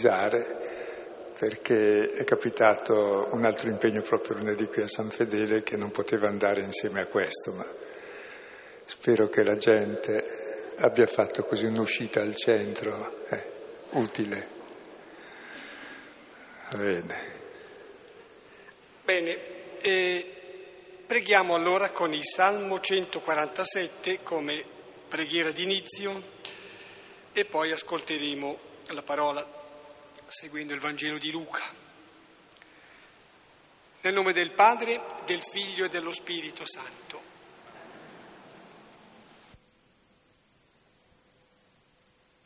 improvvisare perché è capitato un altro impegno proprio lunedì qui a San Fedele che non poteva andare insieme a questo, ma spero che la gente abbia fatto così un'uscita al centro eh, utile. Bene. Bene, eh, preghiamo allora con il Salmo 147 come preghiera d'inizio e poi ascolteremo la parola seguendo il Vangelo di Luca. Nel nome del Padre, del Figlio e dello Spirito Santo.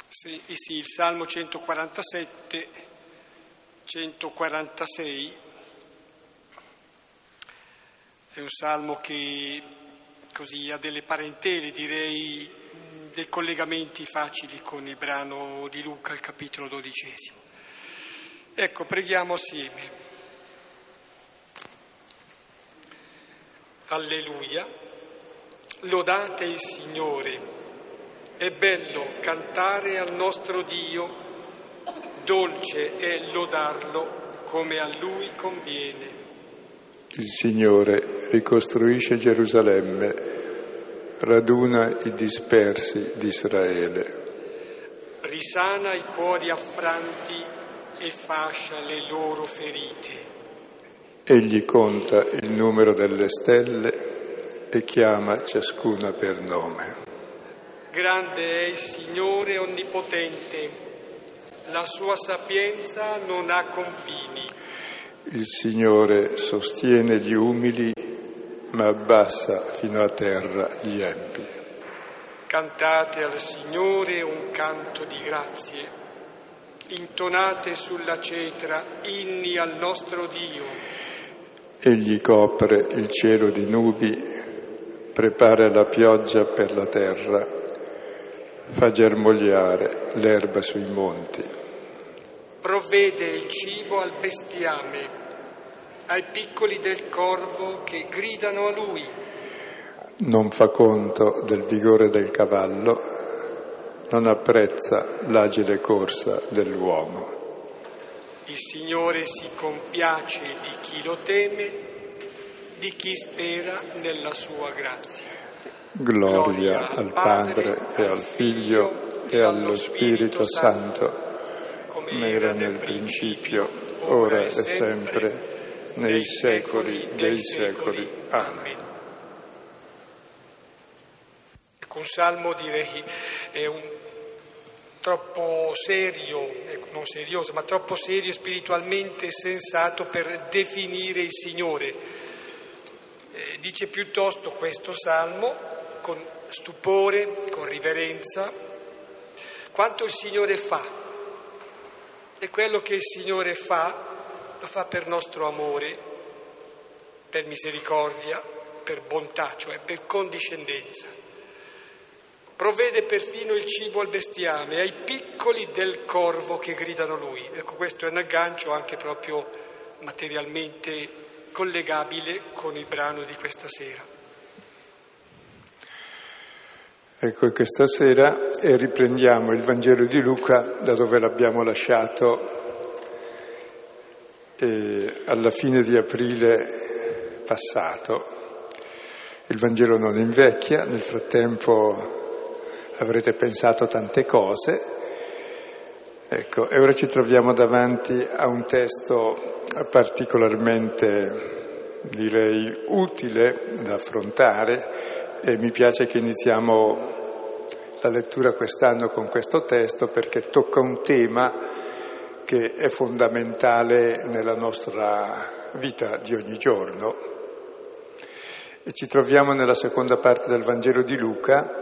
Sì, sì, il Salmo 147, 146 è un salmo che così ha delle parentele, direi dei collegamenti facili con il brano di Luca, il capitolo dodicesimo. Ecco, preghiamo assieme. Alleluia. Lodate il Signore. È bello cantare al nostro Dio, dolce è lodarlo come a Lui conviene. Il Signore ricostruisce Gerusalemme, raduna i dispersi di Israele. Risana i cuori affranti e fascia le loro ferite. Egli conta il numero delle stelle e chiama ciascuna per nome. Grande è il Signore onnipotente, la sua sapienza non ha confini. Il Signore sostiene gli umili, ma abbassa fino a terra gli empi. Cantate al Signore un canto di grazie, intonate sulla cetra inni al nostro Dio. Egli copre il cielo di nubi, prepara la pioggia per la terra, fa germogliare l'erba sui monti provvede il cibo al bestiame, ai piccoli del corvo che gridano a lui. Non fa conto del vigore del cavallo, non apprezza l'agile corsa dell'uomo. Il Signore si compiace di chi lo teme, di chi spera nella sua grazia. Gloria, Gloria al Padre, Padre e al Figlio e allo Spirito Santo come era nel principio, ora e sempre, nei secoli dei secoli. Amen. Un salmo direi è un troppo serio, ecco, non serioso, ma troppo serio spiritualmente sensato per definire il Signore. Eh, dice piuttosto questo salmo con stupore, con riverenza, quanto il Signore fa e quello che il Signore fa, lo fa per nostro amore, per misericordia, per bontà, cioè per condiscendenza. Provvede perfino il cibo al bestiame, ai piccoli del corvo che gridano lui. Ecco, questo è un aggancio anche proprio materialmente collegabile con il brano di questa sera. Ecco, questa sera e riprendiamo il Vangelo di Luca da dove l'abbiamo lasciato eh, alla fine di aprile passato. Il Vangelo non invecchia, nel frattempo avrete pensato tante cose. Ecco, e ora ci troviamo davanti a un testo particolarmente, direi, utile da affrontare e mi piace che iniziamo la lettura quest'anno con questo testo perché tocca un tema che è fondamentale nella nostra vita di ogni giorno. E ci troviamo nella seconda parte del Vangelo di Luca,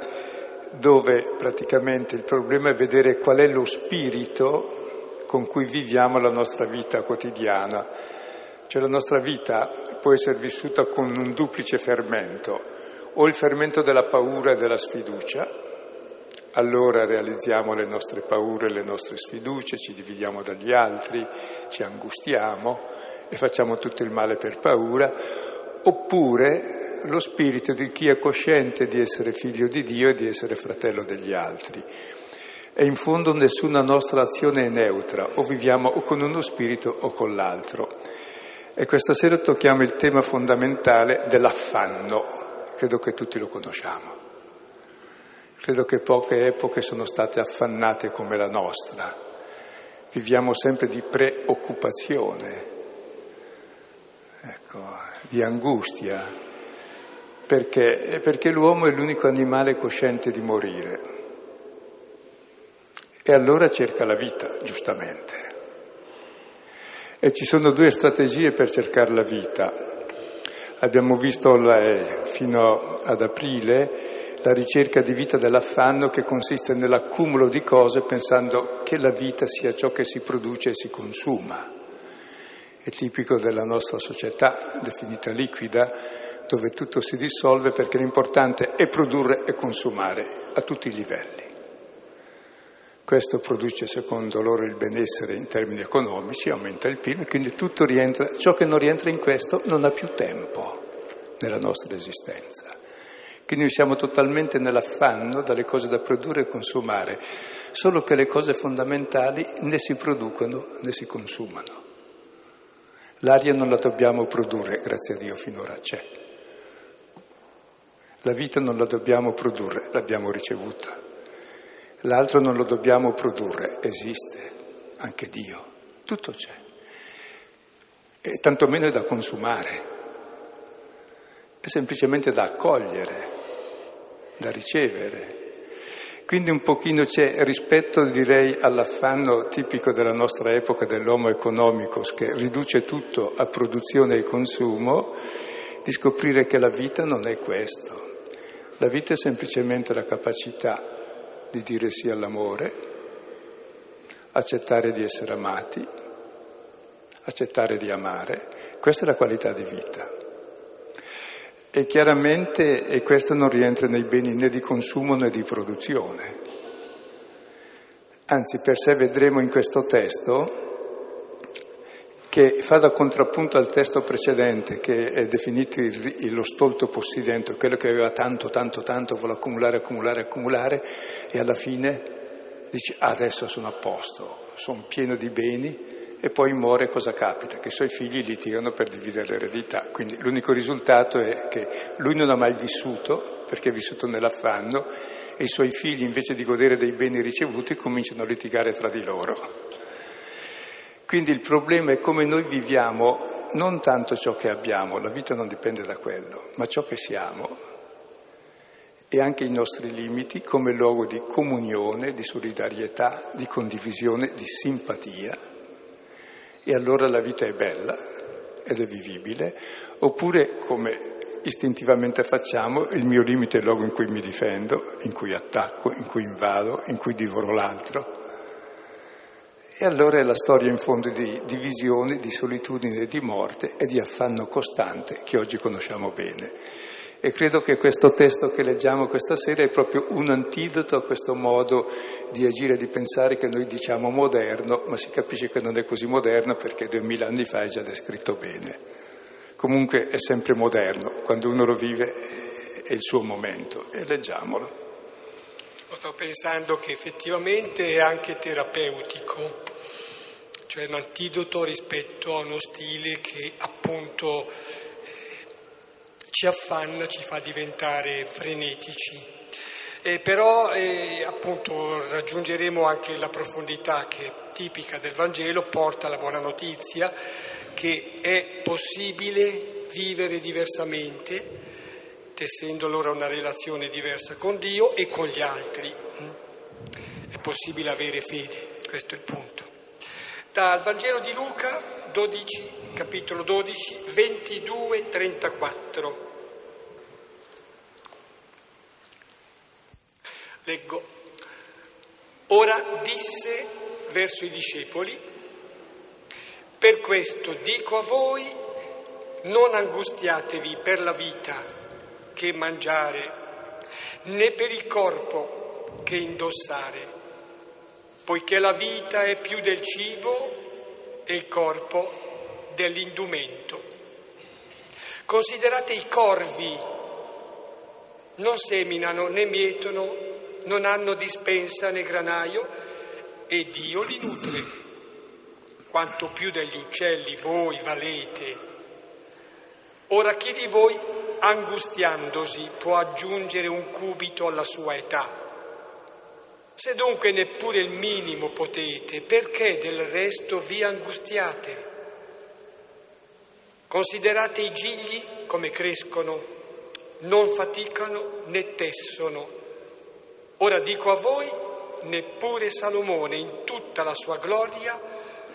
dove praticamente il problema è vedere qual è lo spirito con cui viviamo la nostra vita quotidiana. Cioè la nostra vita può essere vissuta con un duplice fermento o il fermento della paura e della sfiducia, allora realizziamo le nostre paure e le nostre sfiducie, ci dividiamo dagli altri, ci angustiamo e facciamo tutto il male per paura, oppure lo spirito di chi è cosciente di essere figlio di Dio e di essere fratello degli altri. E in fondo nessuna nostra azione è neutra, o viviamo o con uno spirito o con l'altro. E questa sera tocchiamo il tema fondamentale dell'affanno, credo che tutti lo conosciamo. Credo che poche epoche sono state affannate come la nostra. Viviamo sempre di preoccupazione, ecco, di angustia, perché? Perché l'uomo è l'unico animale cosciente di morire. E allora cerca la vita, giustamente. E ci sono due strategie per cercare la vita. Abbiamo visto la, fino ad aprile la ricerca di vita dell'affanno che consiste nell'accumulo di cose pensando che la vita sia ciò che si produce e si consuma. È tipico della nostra società, definita liquida, dove tutto si dissolve perché l'importante è produrre e consumare a tutti i livelli. Questo produce secondo loro il benessere in termini economici, aumenta il PIL, quindi tutto rientra, ciò che non rientra in questo non ha più tempo nella nostra esistenza. Quindi siamo totalmente nell'affanno dalle cose da produrre e consumare, solo che le cose fondamentali né si producono né si consumano. L'aria non la dobbiamo produrre, grazie a Dio finora c'è. La vita non la dobbiamo produrre, l'abbiamo ricevuta. L'altro non lo dobbiamo produrre, esiste, anche Dio, tutto c'è. E tantomeno è da consumare, è semplicemente da accogliere, da ricevere. Quindi un pochino c'è rispetto, direi, all'affanno tipico della nostra epoca dell'uomo economico, che riduce tutto a produzione e consumo, di scoprire che la vita non è questo. La vita è semplicemente la capacità di dire sì all'amore, accettare di essere amati, accettare di amare. Questa è la qualità di vita. E chiaramente e questo non rientra nei beni né di consumo né di produzione. Anzi, per sé vedremo in questo testo che fa da contrappunto al testo precedente, che è definito il, lo stolto possidente, quello che aveva tanto, tanto, tanto, vuole accumulare, accumulare, accumulare, e alla fine dice adesso sono a posto, sono pieno di beni, e poi muore, cosa capita? Che i suoi figli li tirano per dividere l'eredità. Quindi l'unico risultato è che lui non ha mai vissuto, perché è vissuto nell'affanno, e i suoi figli invece di godere dei beni ricevuti cominciano a litigare tra di loro. Quindi il problema è come noi viviamo non tanto ciò che abbiamo, la vita non dipende da quello, ma ciò che siamo e anche i nostri limiti come luogo di comunione, di solidarietà, di condivisione, di simpatia. E allora la vita è bella ed è vivibile, oppure come istintivamente facciamo, il mio limite è il luogo in cui mi difendo, in cui attacco, in cui invado, in cui divoro l'altro. E allora è la storia in fondo di divisione, di solitudine, di morte e di affanno costante che oggi conosciamo bene. E credo che questo testo che leggiamo questa sera è proprio un antidoto a questo modo di agire e di pensare che noi diciamo moderno, ma si capisce che non è così moderno perché duemila anni fa è già descritto bene. Comunque è sempre moderno, quando uno lo vive è il suo momento e leggiamolo. Sto pensando che effettivamente è anche terapeutico, cioè un antidoto rispetto a uno stile che appunto eh, ci affanna, ci fa diventare frenetici. Eh, però eh, appunto raggiungeremo anche la profondità che è tipica del Vangelo, porta la buona notizia che è possibile vivere diversamente tessendo allora una relazione diversa con Dio e con gli altri. È possibile avere fede, questo è il punto. Dal Vangelo di Luca, 12, capitolo 12, 22, 34. Leggo. Ora disse verso i discepoli, per questo dico a voi, non angustiatevi per la vita che mangiare, né per il corpo che indossare, poiché la vita è più del cibo e il corpo dell'indumento. Considerate i corvi, non seminano né mietono, non hanno dispensa né granaio e Dio li nutre. Quanto più degli uccelli voi valete. Ora chi di voi, angustiandosi, può aggiungere un cubito alla sua età? Se dunque neppure il minimo potete, perché del resto vi angustiate? Considerate i gigli come crescono, non faticano né tessono. Ora dico a voi, neppure Salomone in tutta la sua gloria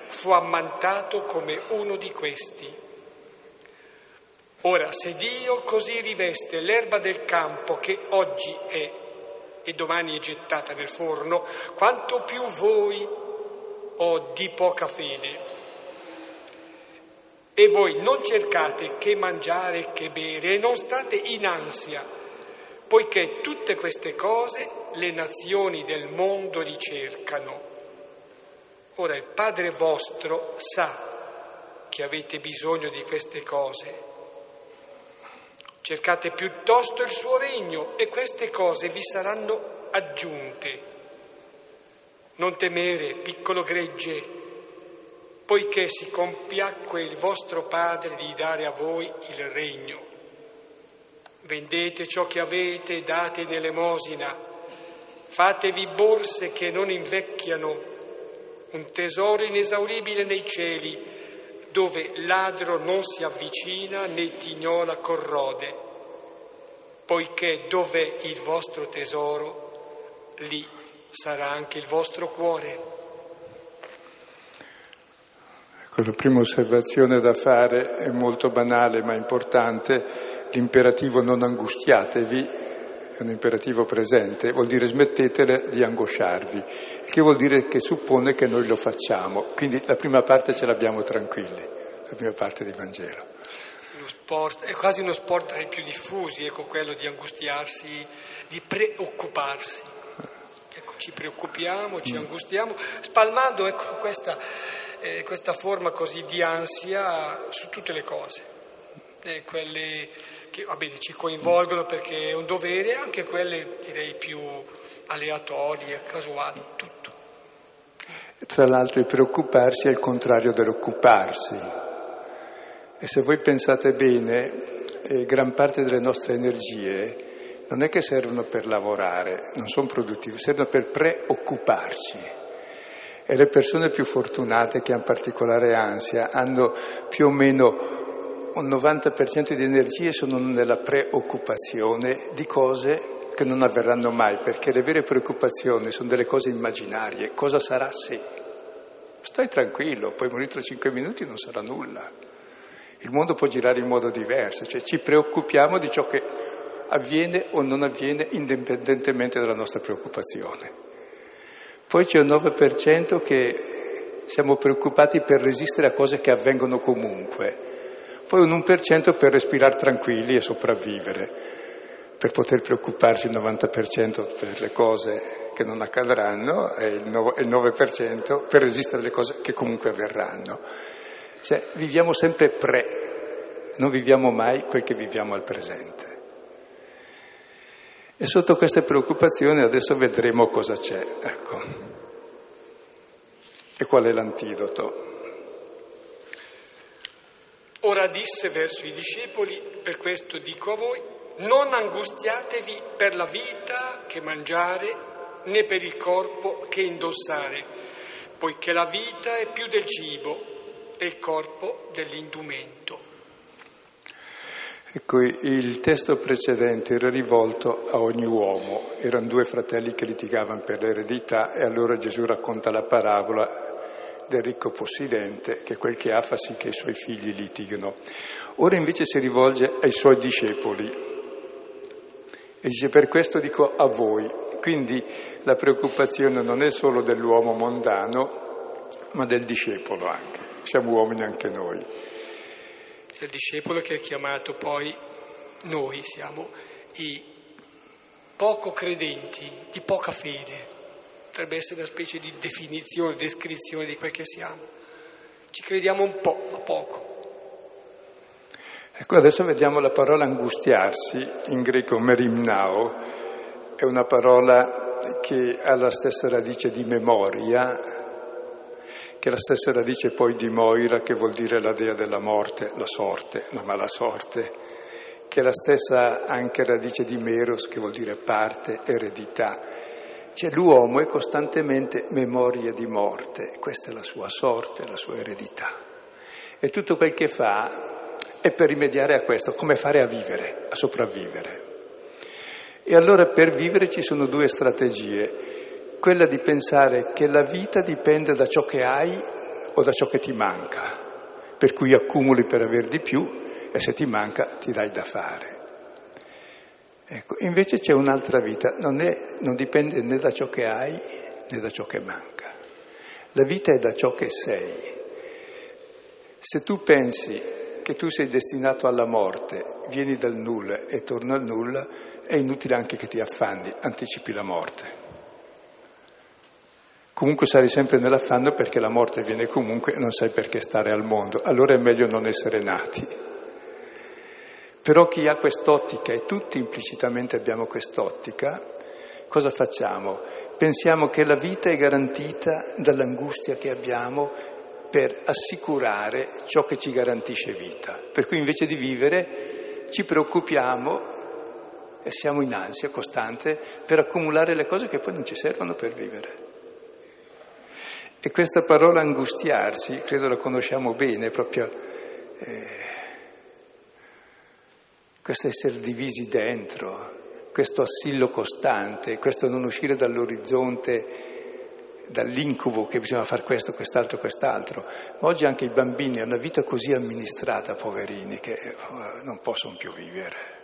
fu ammantato come uno di questi. Ora, se Dio così riveste l'erba del campo che oggi è e domani è gettata nel forno, quanto più voi, o oh, di poca fede, e voi non cercate che mangiare che bere e non state in ansia, poiché tutte queste cose le nazioni del mondo ricercano. Ora il Padre vostro sa che avete bisogno di queste cose. Cercate piuttosto il suo regno e queste cose vi saranno aggiunte. Non temere, piccolo gregge, poiché si compiacque il vostro Padre di dare a voi il regno. Vendete ciò che avete e date in elemosina, fatevi borse che non invecchiano, un tesoro inesauribile nei cieli, dove ladro non si avvicina né tignola corrode, poiché dove il vostro tesoro, lì sarà anche il vostro cuore. La prima osservazione da fare è molto banale ma importante, l'imperativo non angustiatevi, è un imperativo presente, vuol dire smettetele di angosciarvi, che vuol dire che suppone che noi lo facciamo, quindi la prima parte ce l'abbiamo tranquilli, la prima parte del Vangelo. Lo sport, è quasi uno sport tra i più diffusi, ecco quello di angustiarsi, di preoccuparsi. Ecco, ci preoccupiamo, ci mm. angustiamo, spalmando ecco, questa eh, questa forma così di ansia su tutte le cose, eh, quelle che bene, ci coinvolgono perché è un dovere, anche quelle direi più aleatorie, casuali, tutto. Tra l'altro il preoccuparsi è il contrario dell'occuparsi. E se voi pensate bene, eh, gran parte delle nostre energie non è che servono per lavorare, non sono produttive, servono per preoccuparci. E le persone più fortunate che hanno particolare ansia hanno più o meno un 90% di energie sono nella preoccupazione di cose che non avverranno mai, perché le vere preoccupazioni sono delle cose immaginarie. Cosa sarà se? Stai tranquillo, puoi morire tra cinque minuti non sarà nulla. Il mondo può girare in modo diverso, cioè ci preoccupiamo di ciò che avviene o non avviene indipendentemente dalla nostra preoccupazione. Poi c'è un 9% che siamo preoccupati per resistere a cose che avvengono comunque, poi un 1% per respirare tranquilli e sopravvivere, per poter preoccuparsi il 90% per le cose che non accadranno e il 9% per resistere alle cose che comunque avverranno. Cioè viviamo sempre pre, non viviamo mai quel che viviamo al presente. E sotto queste preoccupazioni adesso vedremo cosa c'è. Ecco. E qual è l'antidoto? Ora disse verso i discepoli, per questo dico a voi, non angustiatevi per la vita che mangiare né per il corpo che indossare, poiché la vita è più del cibo e il corpo dell'indumento. Ecco, il testo precedente era rivolto a ogni uomo, erano due fratelli che litigavano per l'eredità e allora Gesù racconta la parabola del ricco possidente che quel che ha fa sì che i suoi figli litighino. Ora invece si rivolge ai suoi discepoli e dice per questo dico a voi, quindi la preoccupazione non è solo dell'uomo mondano ma del discepolo anche, siamo uomini anche noi del discepolo che è chiamato poi noi siamo i poco credenti, di poca fede. Potrebbe essere una specie di definizione, descrizione di quel che siamo. Ci crediamo un po', ma poco. Ecco, adesso vediamo la parola angustiarsi, in greco merimnao, è una parola che ha la stessa radice di memoria, che è la stessa radice poi di Moira, che vuol dire la dea della morte, la sorte, la mala sorte, che è la stessa anche radice di Meros, che vuol dire parte, eredità. Cioè l'uomo è costantemente memoria di morte, questa è la sua sorte, la sua eredità. E tutto quel che fa è per rimediare a questo, come fare a vivere, a sopravvivere. E allora per vivere ci sono due strategie, quella di pensare che la vita dipende da ciò che hai o da ciò che ti manca, per cui accumuli per aver di più e se ti manca ti dai da fare. Ecco, invece c'è un'altra vita, non, è, non dipende né da ciò che hai né da ciò che manca. La vita è da ciò che sei. Se tu pensi che tu sei destinato alla morte, vieni dal nulla e torna al nulla, è inutile anche che ti affanni, anticipi la morte. Comunque sarai sempre nell'affanno perché la morte viene comunque e non sai perché stare al mondo, allora è meglio non essere nati. Però chi ha quest'ottica, e tutti implicitamente abbiamo quest'ottica, cosa facciamo? Pensiamo che la vita è garantita dall'angustia che abbiamo per assicurare ciò che ci garantisce vita. Per cui invece di vivere ci preoccupiamo e siamo in ansia costante per accumulare le cose che poi non ci servono per vivere. E questa parola angustiarsi, credo la conosciamo bene, proprio eh, questo essere divisi dentro, questo assillo costante, questo non uscire dall'orizzonte dall'incubo che bisogna fare questo, quest'altro, quest'altro. Oggi anche i bambini hanno una vita così amministrata, poverini, che eh, non possono più vivere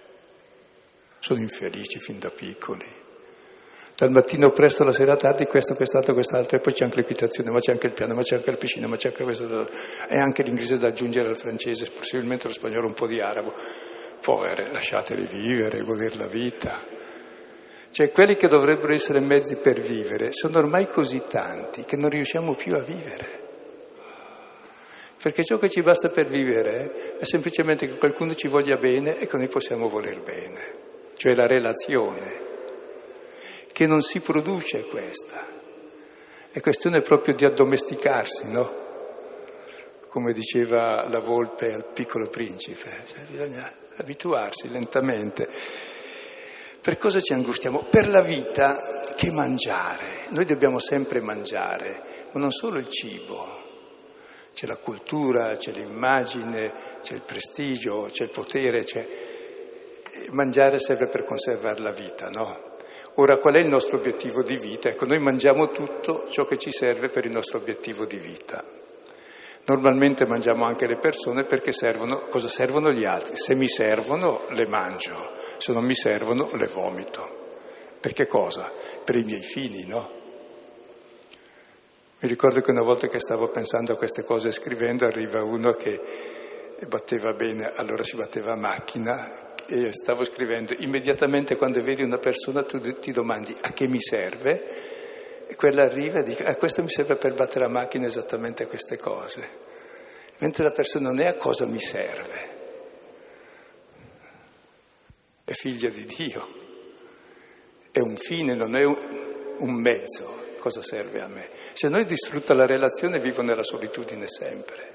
sono infelici fin da piccoli. Dal mattino presto alla sera tardi questo, quest'altro, quest'altro, e poi c'è anche l'equitazione, ma c'è anche il piano, ma c'è anche la piscina, ma c'è anche questo, e anche l'inglese da aggiungere al francese, possibilmente lo spagnolo un po' di arabo. Povere, lasciateli vivere, godere la vita. Cioè quelli che dovrebbero essere mezzi per vivere sono ormai così tanti che non riusciamo più a vivere. Perché ciò che ci basta per vivere è semplicemente che qualcuno ci voglia bene e che noi possiamo voler bene cioè la relazione, che non si produce questa. È questione proprio di addomesticarsi, no? Come diceva la volpe al piccolo principe, cioè bisogna abituarsi lentamente. Per cosa ci angustiamo? Per la vita che mangiare. Noi dobbiamo sempre mangiare, ma non solo il cibo. C'è la cultura, c'è l'immagine, c'è il prestigio, c'è il potere, c'è mangiare serve per conservare la vita, no? Ora, qual è il nostro obiettivo di vita? Ecco, noi mangiamo tutto ciò che ci serve per il nostro obiettivo di vita. Normalmente mangiamo anche le persone perché servono, cosa servono gli altri? Se mi servono, le mangio, se non mi servono, le vomito. Perché cosa? Per i miei fini, no? Mi ricordo che una volta che stavo pensando a queste cose scrivendo, arriva uno che batteva bene, allora si batteva a macchina, e stavo scrivendo, immediatamente quando vedi una persona tu ti domandi a che mi serve e quella arriva e dice ah, questo mi serve per battere la macchina esattamente queste cose, mentre la persona non è a cosa mi serve, è figlia di Dio, è un fine, non è un mezzo, cosa serve a me? Se noi distrutta la relazione vivo nella solitudine sempre.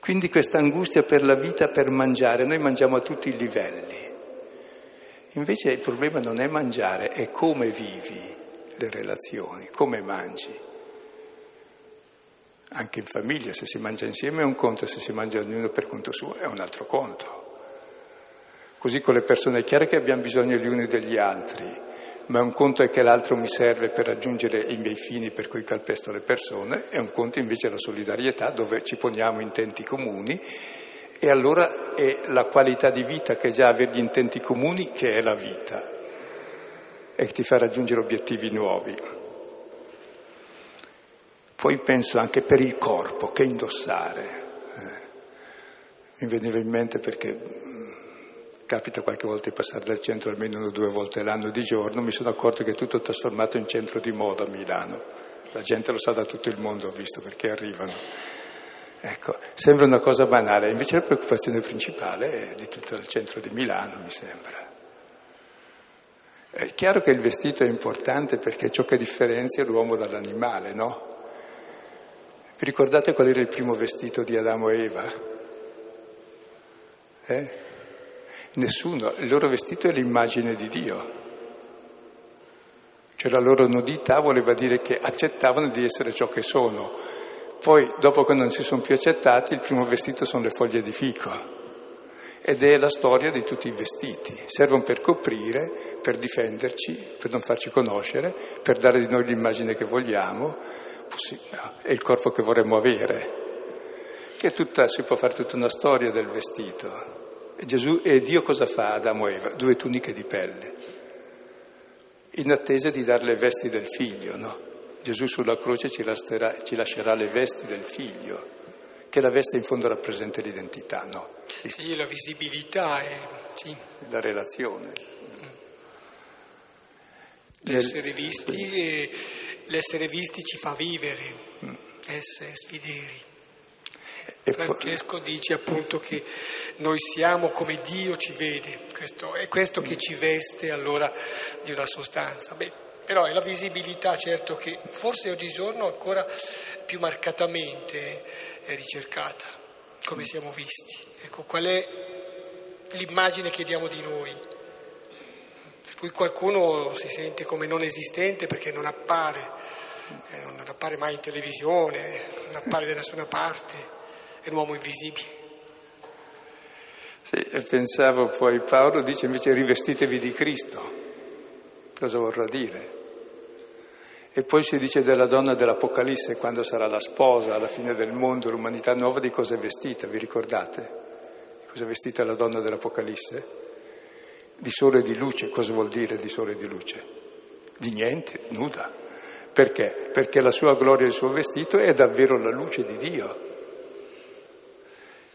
Quindi questa angustia per la vita, per mangiare, noi mangiamo a tutti i livelli. Invece il problema non è mangiare, è come vivi le relazioni, come mangi. Anche in famiglia, se si mangia insieme è un conto, se si mangia ognuno per conto suo è un altro conto. Così con le persone è chiaro che abbiamo bisogno gli uni degli altri, ma un conto è che l'altro mi serve per raggiungere i miei fini per cui calpesto le persone, e un conto invece è la solidarietà dove ci poniamo intenti comuni e allora è la qualità di vita che già avere gli intenti comuni che è la vita e ti fa raggiungere obiettivi nuovi. Poi penso anche per il corpo, che indossare. Eh, mi veniva in mente perché capita qualche volta di passare dal centro almeno due volte l'anno di giorno, mi sono accorto che è tutto trasformato in centro di moda a Milano. La gente lo sa da tutto il mondo, ho visto, perché arrivano. Ecco, sembra una cosa banale, invece la preoccupazione principale è di tutto il centro di Milano, mi sembra. È chiaro che il vestito è importante perché è ciò che differenzia l'uomo dall'animale, no? Vi ricordate qual era il primo vestito di Adamo e Eva? Eh? Nessuno, il loro vestito è l'immagine di Dio. Cioè la loro nudità voleva dire che accettavano di essere ciò che sono. Poi, dopo che non si sono più accettati, il primo vestito sono le foglie di fico ed è la storia di tutti i vestiti. Servono per coprire, per difenderci, per non farci conoscere, per dare di noi l'immagine che vogliamo e il corpo che vorremmo avere. Che tutta, si può fare tutta una storia del vestito. E, Gesù, e Dio cosa fa Adamo e Eva? Due tuniche di pelle, in attesa di dare le vesti del figlio, no? Gesù sulla croce ci, lascerà, ci lascerà le vesti del figlio che la veste in fondo rappresenta l'identità, no? Sì, la visibilità e sì. la relazione. L'essere visti, e l'essere visti ci fa vivere, mm. essere sfideri. E Francesco dice appunto che noi siamo come Dio ci vede, questo, è questo che ci veste allora di una sostanza. Beh, però è la visibilità, certo, che forse oggigiorno ancora più marcatamente è ricercata, come siamo visti. Ecco, qual è l'immagine che diamo di noi? Per cui qualcuno si sente come non esistente perché non appare, eh, non appare mai in televisione, non appare da nessuna parte, è un uomo invisibile. Sì, pensavo poi Paolo dice invece rivestitevi di Cristo. Cosa vorrà dire? E poi si dice della donna dell'Apocalisse, quando sarà la sposa, alla fine del mondo, l'umanità nuova, di cosa è vestita, vi ricordate? Di cosa è vestita la donna dell'Apocalisse? Di sole e di luce, cosa vuol dire di sole e di luce? Di niente, nuda. Perché? Perché la sua gloria e il suo vestito è davvero la luce di Dio.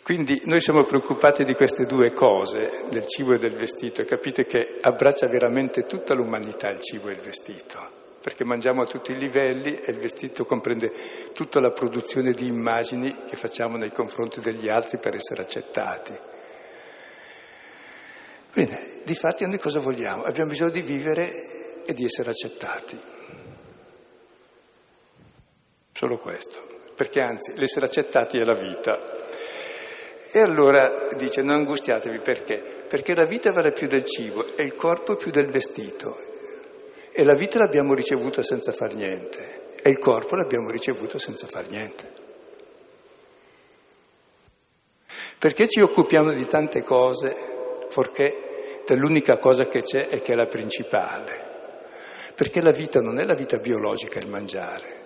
Quindi noi siamo preoccupati di queste due cose, del cibo e del vestito, e capite che abbraccia veramente tutta l'umanità il cibo e il vestito perché mangiamo a tutti i livelli e il vestito comprende tutta la produzione di immagini che facciamo nei confronti degli altri per essere accettati. Bene, di fatti noi cosa vogliamo? Abbiamo bisogno di vivere e di essere accettati. Solo questo, perché anzi l'essere accettati è la vita. E allora dice non angustiatevi perché? Perché la vita vale più del cibo e il corpo più del vestito e la vita l'abbiamo ricevuta senza far niente e il corpo l'abbiamo ricevuto senza far niente. Perché ci occupiamo di tante cose, forché dell'unica cosa che c'è e che è la principale? Perché la vita non è la vita biologica il mangiare,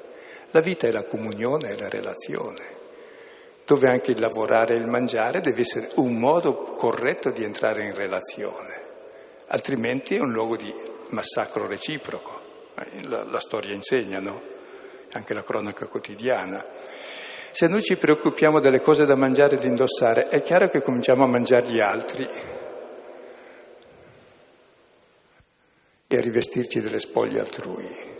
la vita è la comunione, è la relazione, dove anche il lavorare e il mangiare deve essere un modo corretto di entrare in relazione, altrimenti è un luogo di massacro reciproco, eh, la, la storia insegna, no? Anche la cronaca quotidiana. Se noi ci preoccupiamo delle cose da mangiare e da indossare, è chiaro che cominciamo a mangiare gli altri e a rivestirci delle spoglie altrui.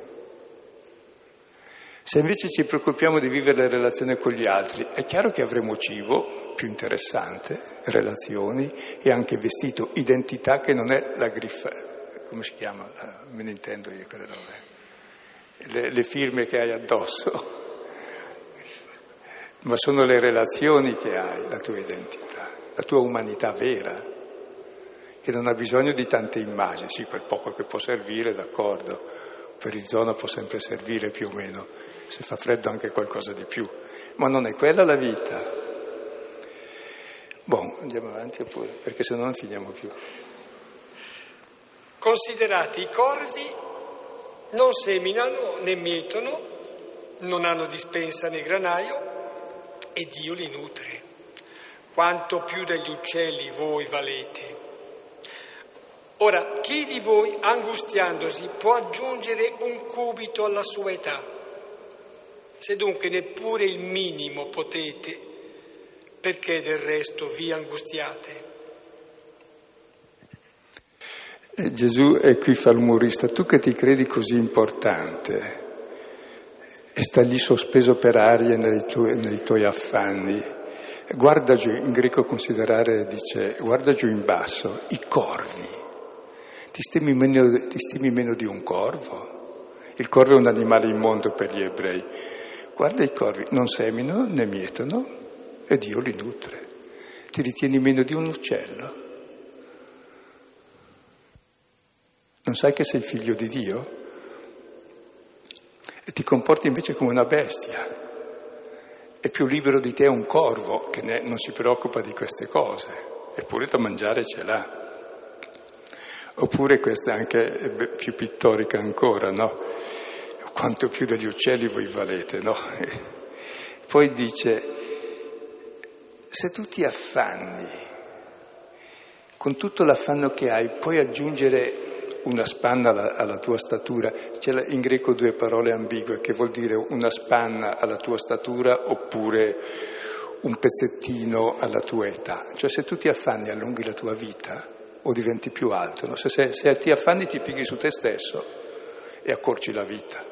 Se invece ci preoccupiamo di vivere le relazioni con gli altri, è chiaro che avremo cibo più interessante, relazioni e anche vestito, identità che non è la griffa come si chiama? Eh, me ne intendo io quelle robe. Le, le firme che hai addosso. Ma sono le relazioni che hai, la tua identità, la tua umanità vera, che non ha bisogno di tante immagini, sì, quel poco che può servire, d'accordo, per il zona può sempre servire più o meno, se fa freddo anche qualcosa di più, ma non è quella la vita. Boh, andiamo avanti oppure, perché se no non finiamo più. Considerate i corvi non seminano né mietono, non hanno dispensa né granaio e Dio li nutre. Quanto più degli uccelli voi valete. Ora, chi di voi, angustiandosi, può aggiungere un cubito alla sua età? Se dunque neppure il minimo potete, perché del resto vi angustiate? E Gesù è qui fa l'umorista, tu che ti credi così importante e sta lì sospeso per aria nei tuoi, nei tuoi affanni, guarda giù, in greco considerare dice, guarda giù in basso, i corvi. Ti stimi, meno, ti stimi meno di un corvo? Il corvo è un animale immondo per gli ebrei. Guarda i corvi, non seminano né mietono e Dio li nutre. Ti ritieni meno di un uccello? Non sai che sei figlio di Dio? E ti comporti invece come una bestia. È più libero di te un corvo che ne, non si preoccupa di queste cose, eppure da mangiare ce l'ha. Oppure questa è anche più pittorica ancora, no? Quanto più degli uccelli voi valete, no? Poi dice, se tu ti affanni, con tutto l'affanno che hai, puoi aggiungere una spanna alla, alla tua statura. C'è in greco due parole ambigue che vuol dire una spanna alla tua statura oppure un pezzettino alla tua età. Cioè se tu ti affanni allunghi la tua vita o diventi più alto, no? se, se, se ti affanni ti pigli su te stesso e accorci la vita.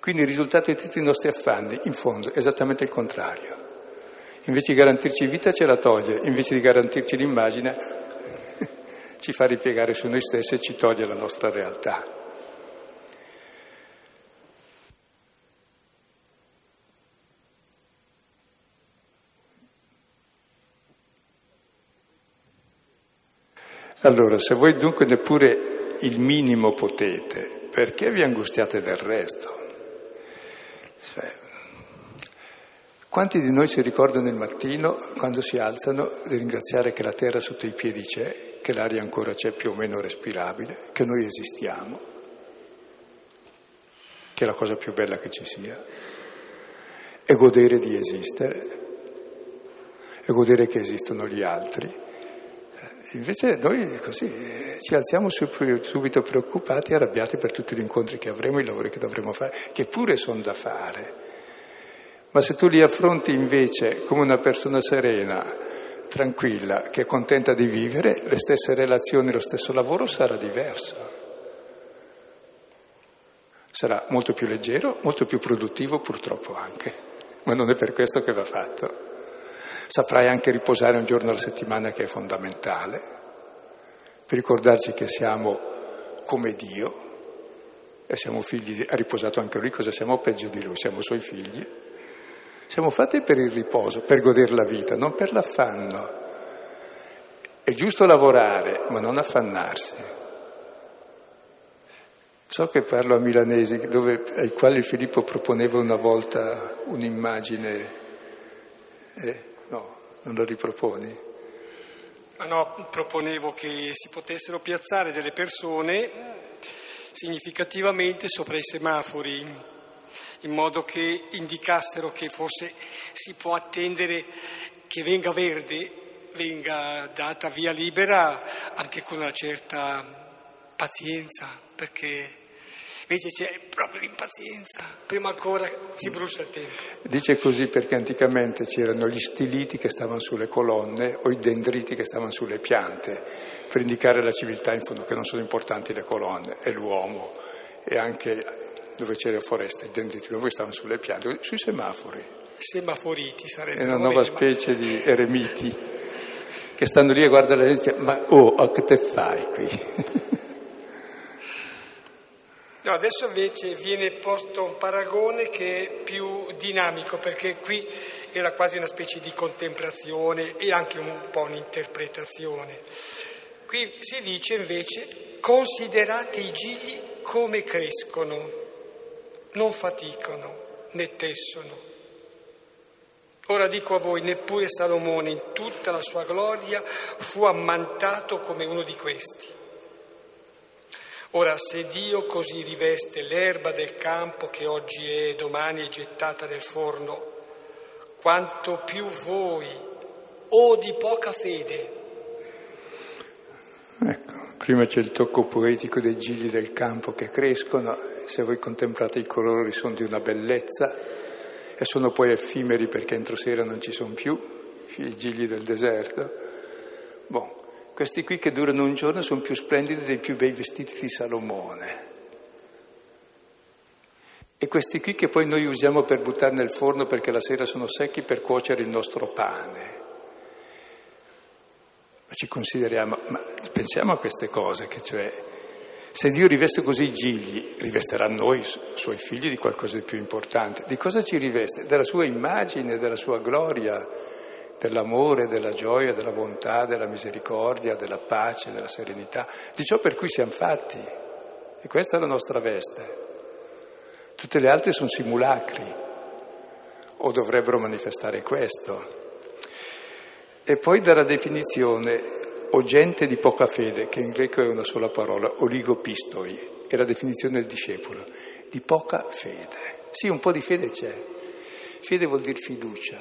Quindi il risultato di tutti i nostri affanni, in fondo, è esattamente il contrario. Invece di garantirci vita ce la toglie, invece di garantirci l'immagine ci fa ripiegare su noi stessi e ci toglie la nostra realtà. Allora, se voi dunque neppure il minimo potete, perché vi angustiate del resto? Cioè, quanti di noi si ricordano il mattino, quando si alzano, di ringraziare che la terra sotto i piedi c'è, che l'aria ancora c'è più o meno respirabile, che noi esistiamo, che è la cosa più bella che ci sia, e godere di esistere, e godere che esistono gli altri. Invece noi così ci alziamo subito preoccupati, arrabbiati per tutti gli incontri che avremo, i lavori che dovremo fare, che pure sono da fare ma se tu li affronti invece come una persona serena, tranquilla, che è contenta di vivere, le stesse relazioni, lo stesso lavoro sarà diverso. Sarà molto più leggero, molto più produttivo purtroppo anche, ma non è per questo che va fatto. Saprai anche riposare un giorno alla settimana che è fondamentale, per ricordarci che siamo come Dio e siamo figli, ha riposato anche lui, cosa siamo peggio di lui? Siamo suoi figli. Siamo fatti per il riposo, per godere la vita, non per l'affanno. È giusto lavorare, ma non affannarsi. So che parlo a milanesi, dove, ai quali Filippo proponeva una volta un'immagine. Eh, no, non lo riproponi? Ma no, proponevo che si potessero piazzare delle persone significativamente sopra i semafori in modo che indicassero che forse si può attendere che venga verde, venga data via libera anche con una certa pazienza, perché invece c'è proprio l'impazienza, prima ancora si brucia il tempo. Dice così perché anticamente c'erano gli stiliti che stavano sulle colonne o i dendriti che stavano sulle piante, per indicare la civiltà in fondo che non sono importanti le colonne, è l'uomo e anche dove c'era foresta, i dendriti voi stavano sulle piante, sui semafori. Semaforiti sarebbe. È una nuova specie ma... di eremiti che stanno lì a guardare la gente e dicono, ma oh, che te fai qui? No, adesso invece viene posto un paragone che è più dinamico, perché qui era quasi una specie di contemplazione e anche un po' un'interpretazione. Qui si dice invece considerate i gigli come crescono non faticano né tessono. Ora dico a voi, neppure Salomone in tutta la sua gloria fu ammantato come uno di questi. Ora, se Dio così riveste l'erba del campo che oggi è e domani è gettata nel forno, quanto più voi, o di poca fede. Ecco, prima c'è il tocco poetico dei gigli del campo che crescono se voi contemplate i colori sono di una bellezza e sono poi effimeri perché entro sera non ci sono più, i gigli del deserto. Bon, questi qui che durano un giorno sono più splendidi dei più bei vestiti di Salomone. E questi qui che poi noi usiamo per buttare nel forno perché la sera sono secchi per cuocere il nostro pane. Ma ci consideriamo, ma pensiamo a queste cose, che cioè, se Dio riveste così i gigli, rivesterà noi, suoi figli, di qualcosa di più importante. Di cosa ci riveste? Della sua immagine, della sua gloria, dell'amore, della gioia, della bontà, della misericordia, della pace, della serenità, di ciò per cui siamo fatti. E questa è la nostra veste. Tutte le altre sono simulacri o dovrebbero manifestare questo. E poi dalla definizione o gente di poca fede, che in greco è una sola parola, oligopistoi, è la definizione del discepolo, di poca fede. Sì, un po' di fede c'è. Fede vuol dire fiducia.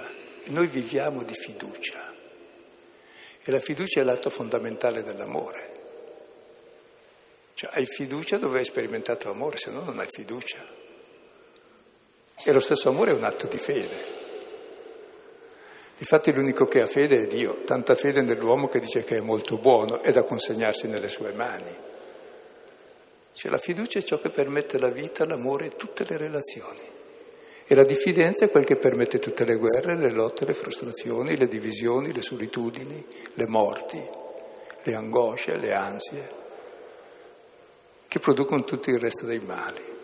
Noi viviamo di fiducia. E la fiducia è l'atto fondamentale dell'amore. Cioè hai fiducia dove hai sperimentato amore, se no non hai fiducia. E lo stesso amore è un atto di fede. Difatti l'unico che ha fede è Dio, tanta fede nell'uomo che dice che è molto buono e da consegnarsi nelle sue mani. Cioè la fiducia è ciò che permette la vita, l'amore e tutte le relazioni. E la diffidenza è quel che permette tutte le guerre, le lotte, le frustrazioni, le divisioni, le solitudini, le morti, le angosce, le ansie, che producono tutto il resto dei mali.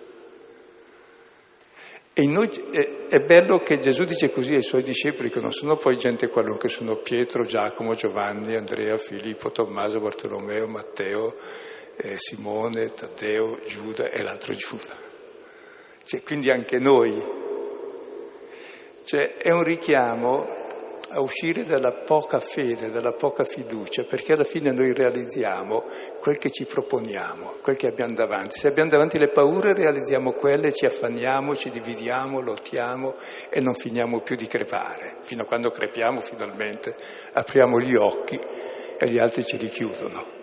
E noi, è, è, bello che Gesù dice così ai suoi discepoli, che non sono poi gente qualunque, sono Pietro, Giacomo, Giovanni, Andrea, Filippo, Tommaso, Bartolomeo, Matteo, eh, Simone, Taddeo, Giuda e l'altro Giuda. Cioè, quindi anche noi. Cioè, è un richiamo a uscire dalla poca fede, dalla poca fiducia, perché alla fine noi realizziamo quel che ci proponiamo, quel che abbiamo davanti. Se abbiamo davanti le paure, realizziamo quelle, ci affanniamo, ci dividiamo, lottiamo e non finiamo più di crepare, fino a quando crepiamo finalmente, apriamo gli occhi e gli altri ci richiudono.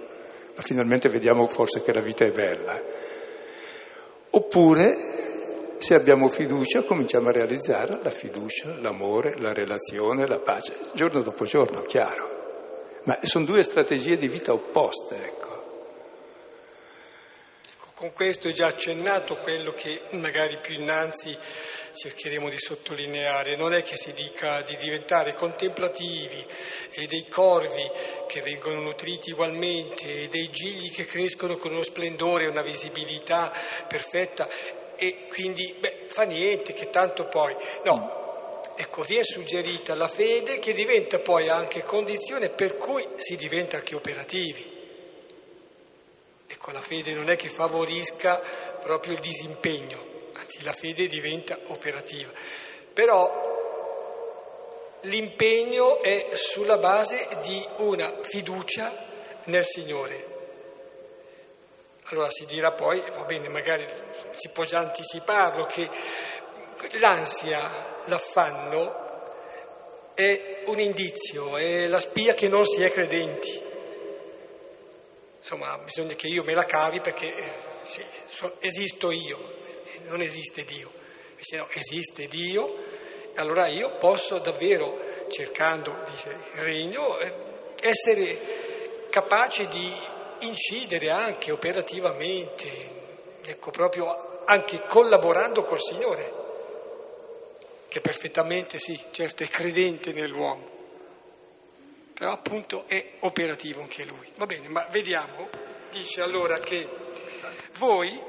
Ma finalmente vediamo forse che la vita è bella. Oppure se abbiamo fiducia cominciamo a realizzare la fiducia, l'amore, la relazione, la pace, giorno dopo giorno, chiaro. Ma sono due strategie di vita opposte, ecco. ecco. Con questo è già accennato quello che magari più innanzi cercheremo di sottolineare. Non è che si dica di diventare contemplativi e dei corvi che vengono nutriti ugualmente e dei gigli che crescono con uno splendore e una visibilità perfetta e quindi beh, fa niente, che tanto poi... No, ecco, viene suggerita la fede che diventa poi anche condizione per cui si diventa anche operativi. Ecco, la fede non è che favorisca proprio il disimpegno, anzi la fede diventa operativa. Però l'impegno è sulla base di una fiducia nel Signore. Allora si dirà poi, va bene, magari si può già anticiparlo, che l'ansia, l'affanno è un indizio, è la spia che non si è credenti. Insomma, bisogna che io me la cavi perché sì, so, esisto io, non esiste Dio. Invece no, esiste Dio, allora io posso davvero, cercando, dice il regno, eh, essere capace di incidere anche operativamente, ecco, proprio anche collaborando col Signore, che perfettamente sì, certo è credente nell'uomo, però appunto è operativo anche lui. Va bene, ma vediamo, dice allora che voi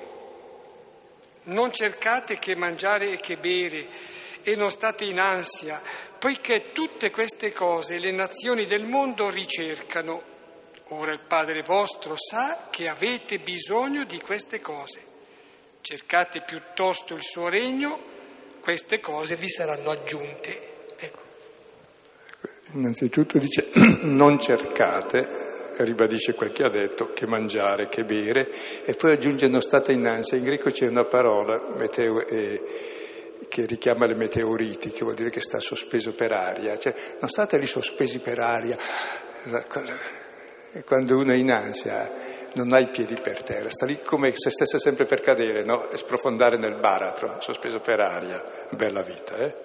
non cercate che mangiare e che bere e non state in ansia, poiché tutte queste cose le nazioni del mondo ricercano Ora il Padre vostro sa che avete bisogno di queste cose. Cercate piuttosto il suo regno, queste cose vi saranno aggiunte. Ecco. Innanzitutto dice non cercate, ribadisce quel che ha detto, che mangiare, che bere, e poi aggiunge non state in ansia. In greco c'è una parola, meteo, eh, che richiama le meteoriti, che vuol dire che sta sospeso per aria. Cioè, non state lì sospesi per aria e quando uno è in ansia non ha i piedi per terra, sta lì come se stesse sempre per cadere, no? E sprofondare nel baratro, sospeso per aria. Bella vita, eh?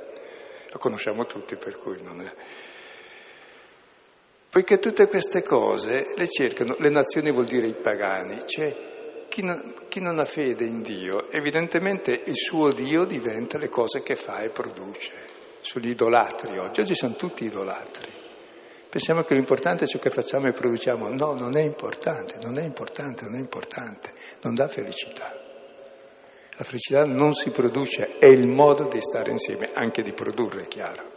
Lo conosciamo tutti, per cui non è. Poiché tutte queste cose le cercano, le nazioni vuol dire i pagani, cioè chi non, chi non ha fede in Dio, evidentemente il suo Dio diventa le cose che fa e produce. Sugli idolatri oggi, oggi sono tutti idolatri Pensiamo che l'importante è ciò che facciamo e produciamo. No, non è importante, non è importante, non è importante, non dà felicità. La felicità non si produce, è il modo di stare insieme, anche di produrre, è chiaro.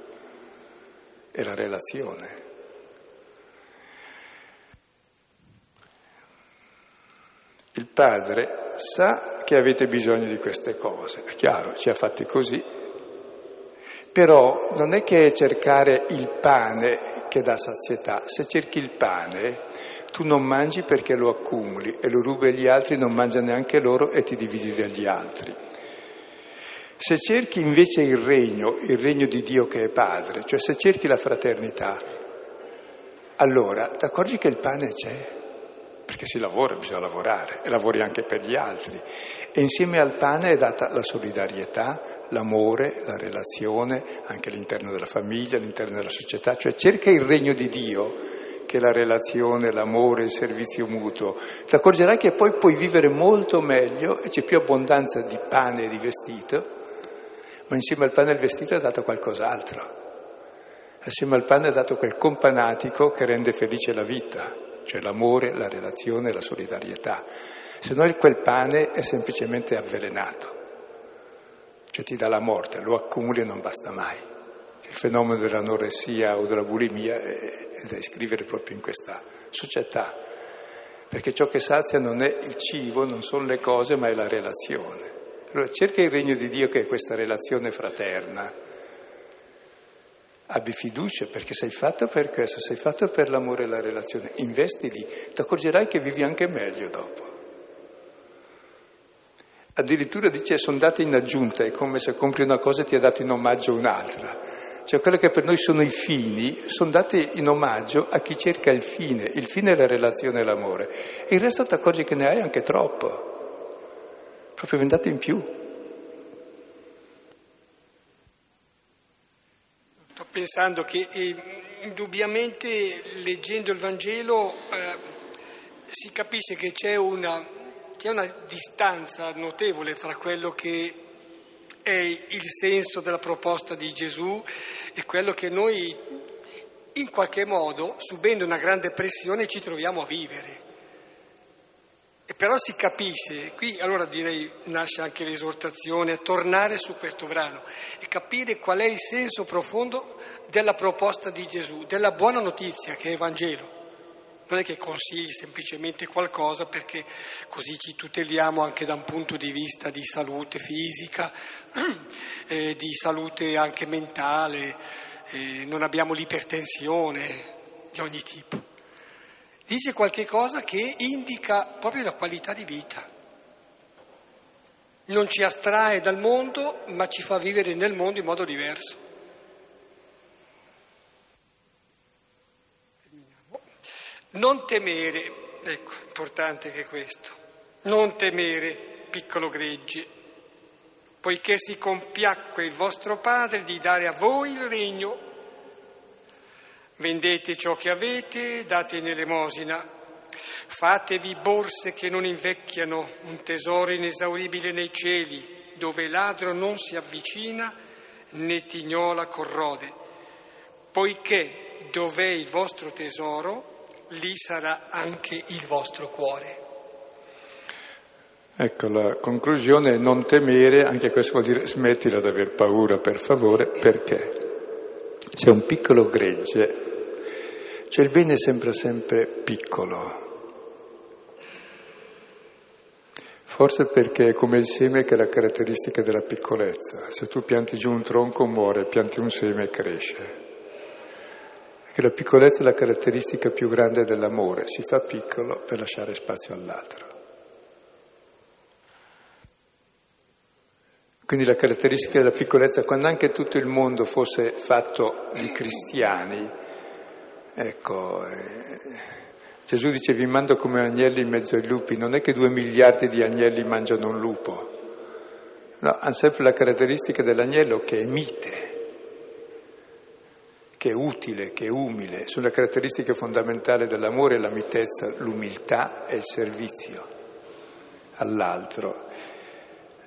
È la relazione. Il padre sa che avete bisogno di queste cose, è chiaro, ci ha fatti così, però non è che cercare il pane che dà sazietà, se cerchi il pane tu non mangi perché lo accumuli e lo rubi agli altri, non mangia neanche loro e ti dividi dagli altri. Se cerchi invece il regno, il regno di Dio che è padre, cioè se cerchi la fraternità, allora ti accorgi che il pane c'è, perché si lavora, bisogna lavorare e lavori anche per gli altri. E insieme al pane è data la solidarietà, l'amore, la relazione, anche all'interno della famiglia, all'interno della società, cioè cerca il regno di Dio, che è la relazione, l'amore, il servizio mutuo. Ti accorgerai che poi puoi vivere molto meglio e c'è più abbondanza di pane e di vestito, ma insieme al pane e al vestito è dato qualcos'altro. Assieme al pane è dato quel companatico che rende felice la vita cioè l'amore, la relazione, la solidarietà. Se no quel pane è semplicemente avvelenato, cioè ti dà la morte, lo accumuli e non basta mai. Il fenomeno dell'anoressia o della bulimia è da iscrivere proprio in questa società, perché ciò che sazia non è il cibo, non sono le cose, ma è la relazione. Allora cerca il regno di Dio che è questa relazione fraterna, Abbi fiducia perché sei fatto per questo, sei fatto per l'amore e la relazione. Investi lì, ti accorgerai che vivi anche meglio dopo. Addirittura dice sono date in aggiunta, è come se compri una cosa e ti ha dato in omaggio un'altra. Cioè quelle che per noi sono i fini, sono date in omaggio a chi cerca il fine. Il fine è la relazione e l'amore. E il resto ti accorgi che ne hai anche troppo. Proprio vendate in più. pensando che eh, indubbiamente leggendo il Vangelo eh, si capisce che c'è una, c'è una distanza notevole fra quello che è il senso della proposta di Gesù e quello che noi in qualche modo, subendo una grande pressione, ci troviamo a vivere. E però si capisce, qui allora direi nasce anche l'esortazione a tornare su questo brano e capire qual è il senso profondo della proposta di Gesù, della buona notizia che è Vangelo. Non è che consigli semplicemente qualcosa perché così ci tuteliamo anche da un punto di vista di salute fisica, eh, di salute anche mentale, eh, non abbiamo l'ipertensione di ogni tipo. Dice qualche cosa che indica proprio la qualità di vita. Non ci astrae dal mondo, ma ci fa vivere nel mondo in modo diverso. Non temere, ecco, importante che questo, non temere, piccolo gregge, poiché si compiacque il vostro Padre di dare a voi il regno. Vendete ciò che avete, date in elemosina, fatevi borse che non invecchiano, un tesoro inesauribile nei cieli, dove il ladro non si avvicina né tignola corrode, poiché dov'è il vostro tesoro, lì sarà anche il vostro cuore. Ecco, la conclusione è non temere, anche questo vuol dire smettila di aver paura per favore, perché c'è un piccolo gregge, cioè il bene sembra sempre piccolo. Forse perché è come il seme che è la caratteristica della piccolezza. Se tu pianti giù un tronco muore, pianti un seme e cresce che la piccolezza è la caratteristica più grande dell'amore, si fa piccolo per lasciare spazio all'altro. Quindi la caratteristica della piccolezza, quando anche tutto il mondo fosse fatto di cristiani, ecco, eh, Gesù dice vi mando come agnelli in mezzo ai lupi, non è che due miliardi di agnelli mangiano un lupo, no, hanno sempre la caratteristica dell'agnello che è mite, che è utile, che è umile, sono le caratteristiche fondamentali dell'amore, la mitezza, l'umiltà e il servizio all'altro.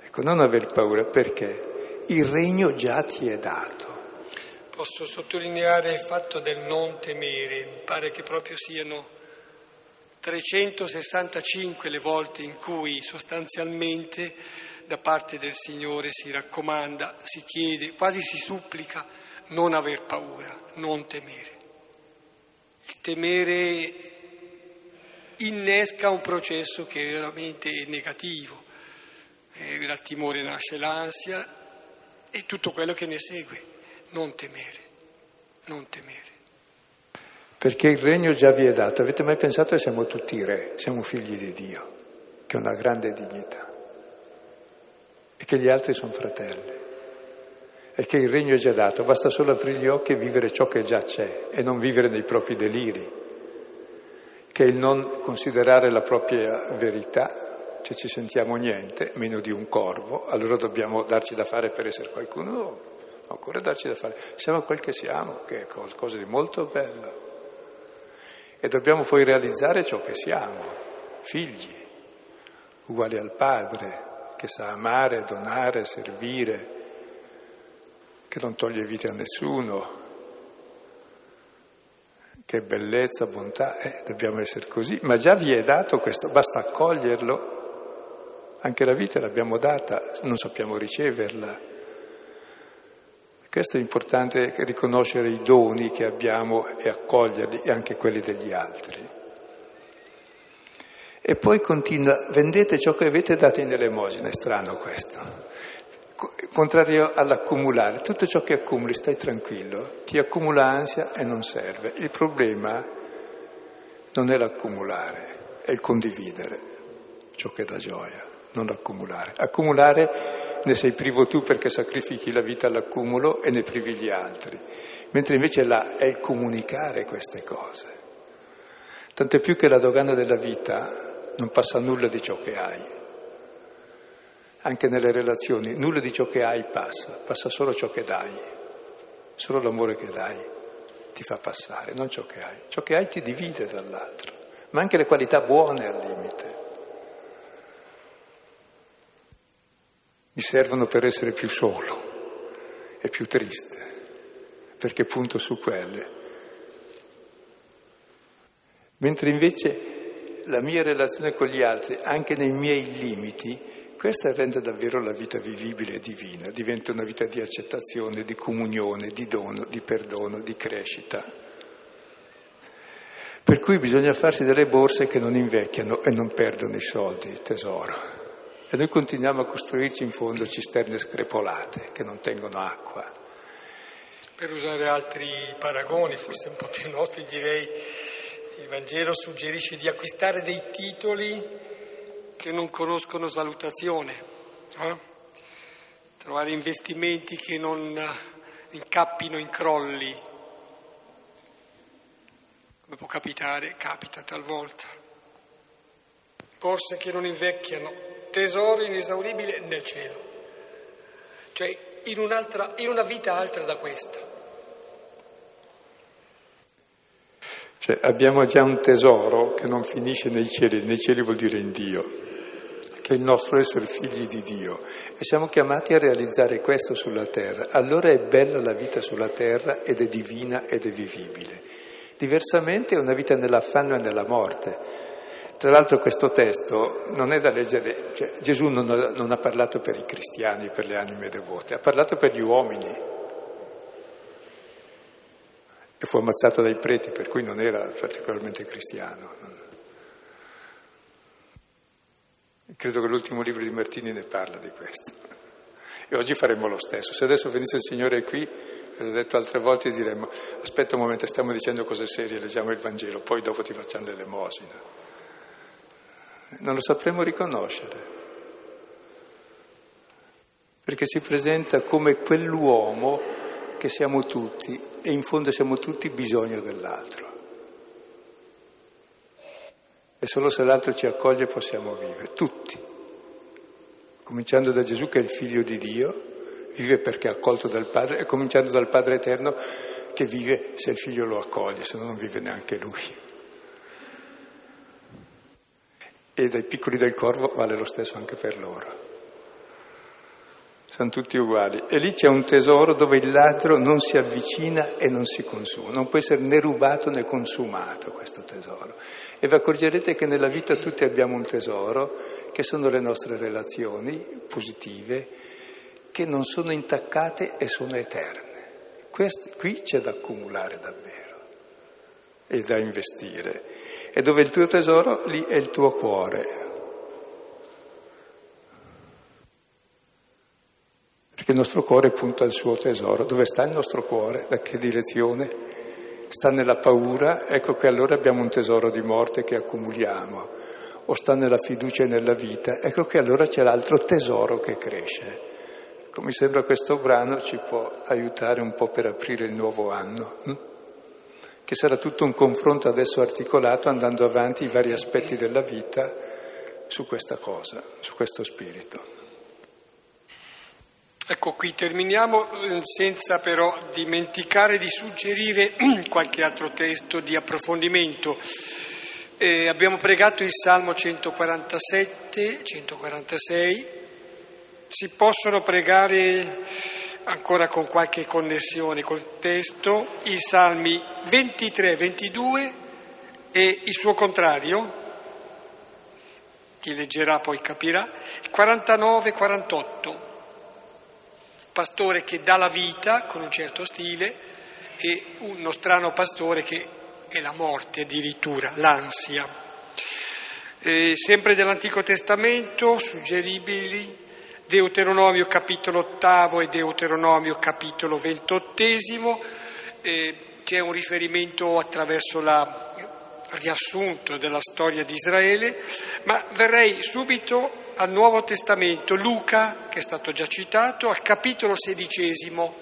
Ecco, non aver paura, perché il regno già ti è dato. posso sottolineare il fatto del non temere. Mi pare che proprio siano 365 le volte in cui sostanzialmente da parte del Signore si raccomanda, si chiede, quasi si supplica non aver paura, non temere. Il temere innesca un processo che è veramente negativo. Eh, dal timore nasce l'ansia e tutto quello che ne segue. Non temere, non temere. Perché il regno già vi è dato. Avete mai pensato che siamo tutti re, siamo figli di Dio, che è una grande dignità. E che gli altri sono fratelli. Che il regno è già dato, basta solo aprire gli occhi e vivere ciò che già c'è e non vivere nei propri deliri. Che è il non considerare la propria verità, cioè ci sentiamo niente, meno di un corvo, allora dobbiamo darci da fare per essere qualcuno. No, ancora darci da fare. Siamo quel che siamo, che è qualcosa di molto bello e dobbiamo poi realizzare ciò che siamo, figli, uguali al Padre, che sa amare, donare, servire, che non toglie vita a nessuno, che bellezza, bontà, eh, dobbiamo essere così, ma già vi è dato questo, basta accoglierlo, anche la vita l'abbiamo data, non sappiamo riceverla. Questo è importante riconoscere i doni che abbiamo e accoglierli e anche quelli degli altri. E poi continua, vendete ciò che avete dato in elemosina, è strano questo. Contrario all'accumulare, tutto ciò che accumuli stai tranquillo, ti accumula ansia e non serve. Il problema non è l'accumulare, è il condividere ciò che dà gioia non accumulare. Accumulare ne sei privo tu perché sacrifichi la vita all'accumulo e ne privi gli altri, mentre invece là è il comunicare queste cose. Tant'è più che la dogana della vita non passa nulla di ciò che hai. Anche nelle relazioni, nulla di ciò che hai passa, passa solo ciò che dai, solo l'amore che dai ti fa passare, non ciò che hai. Ciò che hai ti divide dall'altro, ma anche le qualità buone al limite. mi servono per essere più solo e più triste, perché punto su quelle. Mentre invece la mia relazione con gli altri, anche nei miei limiti, questa rende davvero la vita vivibile e divina, diventa una vita di accettazione, di comunione, di dono, di perdono, di crescita. Per cui bisogna farsi delle borse che non invecchiano e non perdono i soldi, il tesoro. E noi continuiamo a costruirci in fondo cisterne screpolate che non tengono acqua. Per usare altri paragoni, forse un po' più nostri, direi il Vangelo suggerisce di acquistare dei titoli che non conoscono svalutazione, eh? trovare investimenti che non incappino in crolli, come può capitare, capita talvolta. Borse che non invecchiano, tesoro inesauribile nel cielo, cioè in, in una vita altra da questa. Cioè, abbiamo già un tesoro che non finisce nei cieli, nei cieli vuol dire in Dio, che è il nostro essere figli di Dio e siamo chiamati a realizzare questo sulla terra. Allora è bella la vita sulla terra ed è divina ed è vivibile. Diversamente è una vita nell'affanno e nella morte. Tra l'altro questo testo non è da leggere, cioè Gesù non non ha parlato per i cristiani, per le anime devote, ha parlato per gli uomini. E fu ammazzato dai preti, per cui non era particolarmente cristiano. Credo che l'ultimo libro di Martini ne parla di questo. E oggi faremo lo stesso. Se adesso venisse il Signore qui, l'ho detto altre volte, diremmo aspetta un momento, stiamo dicendo cose serie, leggiamo il Vangelo, poi dopo ti facciamo l'elemosina non lo sapremo riconoscere, perché si presenta come quell'uomo che siamo tutti e in fondo siamo tutti bisogno dell'altro. E solo se l'altro ci accoglie possiamo vivere, tutti, cominciando da Gesù che è il figlio di Dio, vive perché è accolto dal Padre, e cominciando dal Padre Eterno che vive se il figlio lo accoglie, se no non vive neanche lui e dai piccoli del corvo vale lo stesso anche per loro. Sono tutti uguali. E lì c'è un tesoro dove il ladro non si avvicina e non si consuma, non può essere né rubato né consumato questo tesoro. E vi accorgerete che nella vita tutti abbiamo un tesoro, che sono le nostre relazioni positive, che non sono intaccate e sono eterne. Questi, qui c'è da accumulare davvero e da investire. E dove il tuo tesoro, lì è il tuo cuore. Perché il nostro cuore punta al suo tesoro. Dove sta il nostro cuore? Da che direzione? Sta nella paura? Ecco che allora abbiamo un tesoro di morte che accumuliamo. O sta nella fiducia e nella vita? Ecco che allora c'è l'altro tesoro che cresce. Ecco, mi sembra questo brano ci può aiutare un po' per aprire il nuovo anno, hm? che sarà tutto un confronto adesso articolato andando avanti i vari aspetti della vita su questa cosa, su questo spirito. Ecco, qui terminiamo eh, senza però dimenticare di suggerire qualche altro testo di approfondimento. Eh, abbiamo pregato il Salmo 147, 146, si possono pregare ancora con qualche connessione col testo? I Salmi 23, 22 e il suo contrario, chi leggerà poi capirà, 49, 48 pastore che dà la vita con un certo stile e uno strano pastore che è la morte addirittura, l'ansia. Eh, sempre dell'Antico Testamento, suggeribili, Deuteronomio capitolo ottavo e Deuteronomio capitolo ventottesimo, eh, c'è un riferimento attraverso la riassunto della storia di Israele, ma verrei subito al Nuovo Testamento, Luca, che è stato già citato, al capitolo sedicesimo,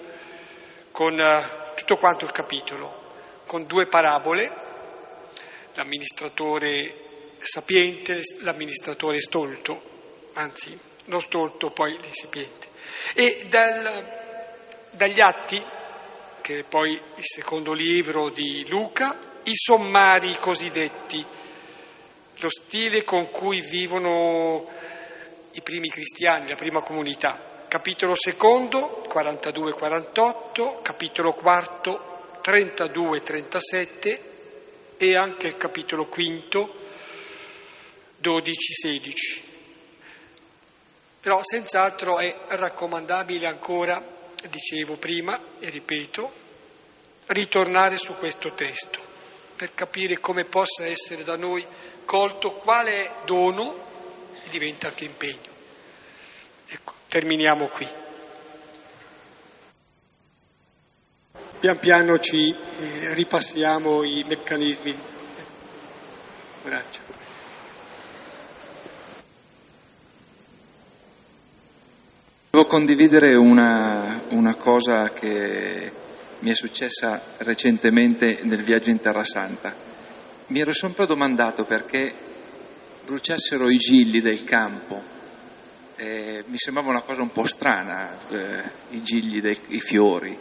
con uh, tutto quanto il capitolo, con due parabole, l'amministratore sapiente, l'amministratore stolto, anzi non stolto, poi l'insipiente. E dal, dagli atti, che è poi il secondo libro di Luca, i sommari cosiddetti, lo stile con cui vivono i primi cristiani, la prima comunità. Capitolo secondo, 42-48, capitolo quarto, 32-37 e anche il capitolo quinto, 12-16. Però senz'altro è raccomandabile ancora, dicevo prima e ripeto, ritornare su questo testo per capire come possa essere da noi colto quale dono diventa anche impegno. Ecco, terminiamo qui. Pian piano ci eh, ripassiamo i meccanismi. Grazie. Devo condividere una, una cosa che mi è successa recentemente nel viaggio in Terra Santa. Mi ero sempre domandato perché bruciassero i gilli del campo. Eh, mi sembrava una cosa un po' strana, eh, i gigli dei fiori.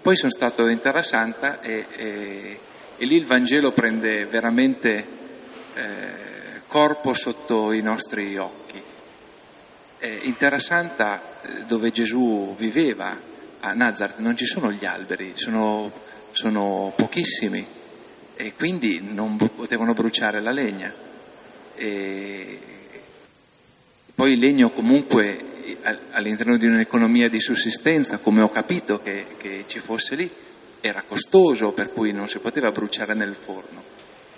Poi sono stato in Terra Santa e, e, e lì il Vangelo prende veramente eh, corpo sotto i nostri occhi. Eh, in Terra Santa, eh, dove Gesù viveva, a Nazareth non ci sono gli alberi, sono, sono pochissimi e quindi non potevano bruciare la legna. E poi il legno comunque all'interno di un'economia di sussistenza, come ho capito che, che ci fosse lì, era costoso, per cui non si poteva bruciare nel forno.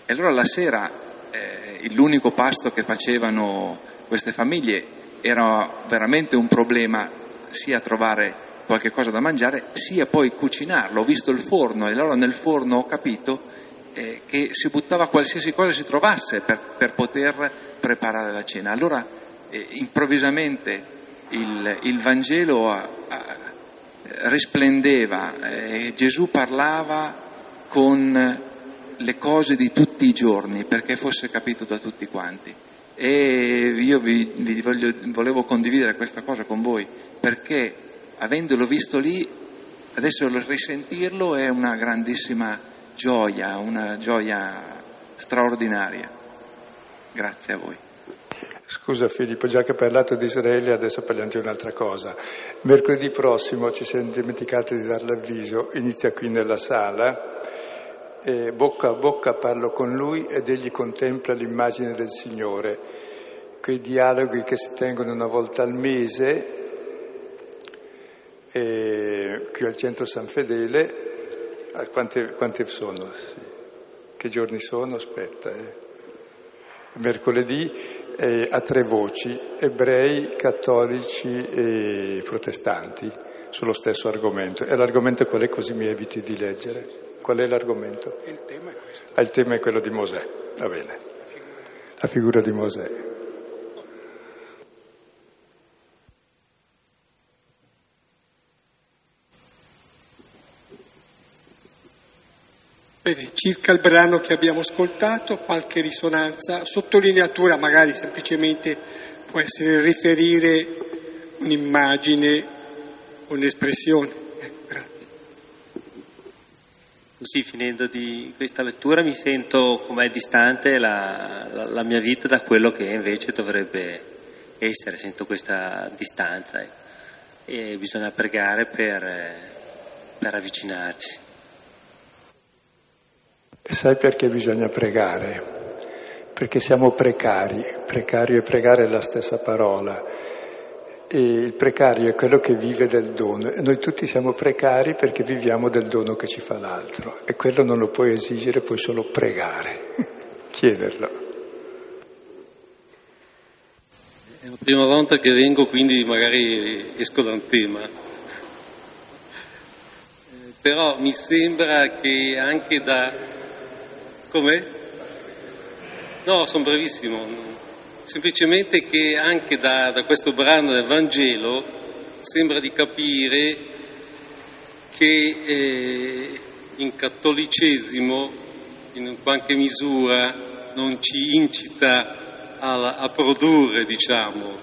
E allora la sera eh, l'unico pasto che facevano queste famiglie era veramente un problema sia trovare qualche cosa da mangiare, sia poi cucinarlo. Ho visto il forno e allora nel forno ho capito eh, che si buttava qualsiasi cosa si trovasse per, per poter preparare la cena. Allora eh, improvvisamente il, il Vangelo a, a, risplendeva, eh, Gesù parlava con le cose di tutti i giorni perché fosse capito da tutti quanti. E io vi, vi voglio, volevo condividere questa cosa con voi perché avendolo visto lì, adesso risentirlo è una grandissima gioia, una gioia straordinaria. Grazie a voi. Scusa Filippo, già che hai parlato di Israele, adesso parliamo di un'altra cosa. Mercoledì prossimo ci siamo dimenticati di dare l'avviso, inizia qui nella sala, bocca a bocca parlo con lui ed egli contempla l'immagine del Signore. Quei dialoghi che si tengono una volta al mese, qui al centro San Fedele, quanti, quanti sono? Sì. Che giorni sono? Aspetta. Eh. Mercoledì eh, a tre voci, ebrei, cattolici e protestanti, sullo stesso argomento. E l'argomento qual è così mi eviti di leggere? Qual è l'argomento? Il tema è questo. Ah, il tema è quello di Mosè, va bene. La figura di Mosè. Bene, circa il brano che abbiamo ascoltato, qualche risonanza, sottolineatura magari semplicemente può essere riferire un'immagine, un'espressione. Eh, grazie. Così finendo di questa lettura mi sento com'è distante la, la, la, mia vita da quello che invece dovrebbe essere, sento questa distanza eh. e bisogna pregare per, per avvicinarci. Sai perché bisogna pregare? Perché siamo precari, precario e pregare è la stessa parola. E il precario è quello che vive del dono e noi tutti siamo precari perché viviamo del dono che ci fa l'altro e quello non lo puoi esigere, puoi solo pregare, chiederlo. È la prima volta che vengo, quindi magari esco da un tema. Però mi sembra che anche da come? No, sono brevissimo. Semplicemente che anche da, da questo brano del Vangelo sembra di capire che eh, in cattolicesimo in qualche misura non ci incita a, a produrre, diciamo,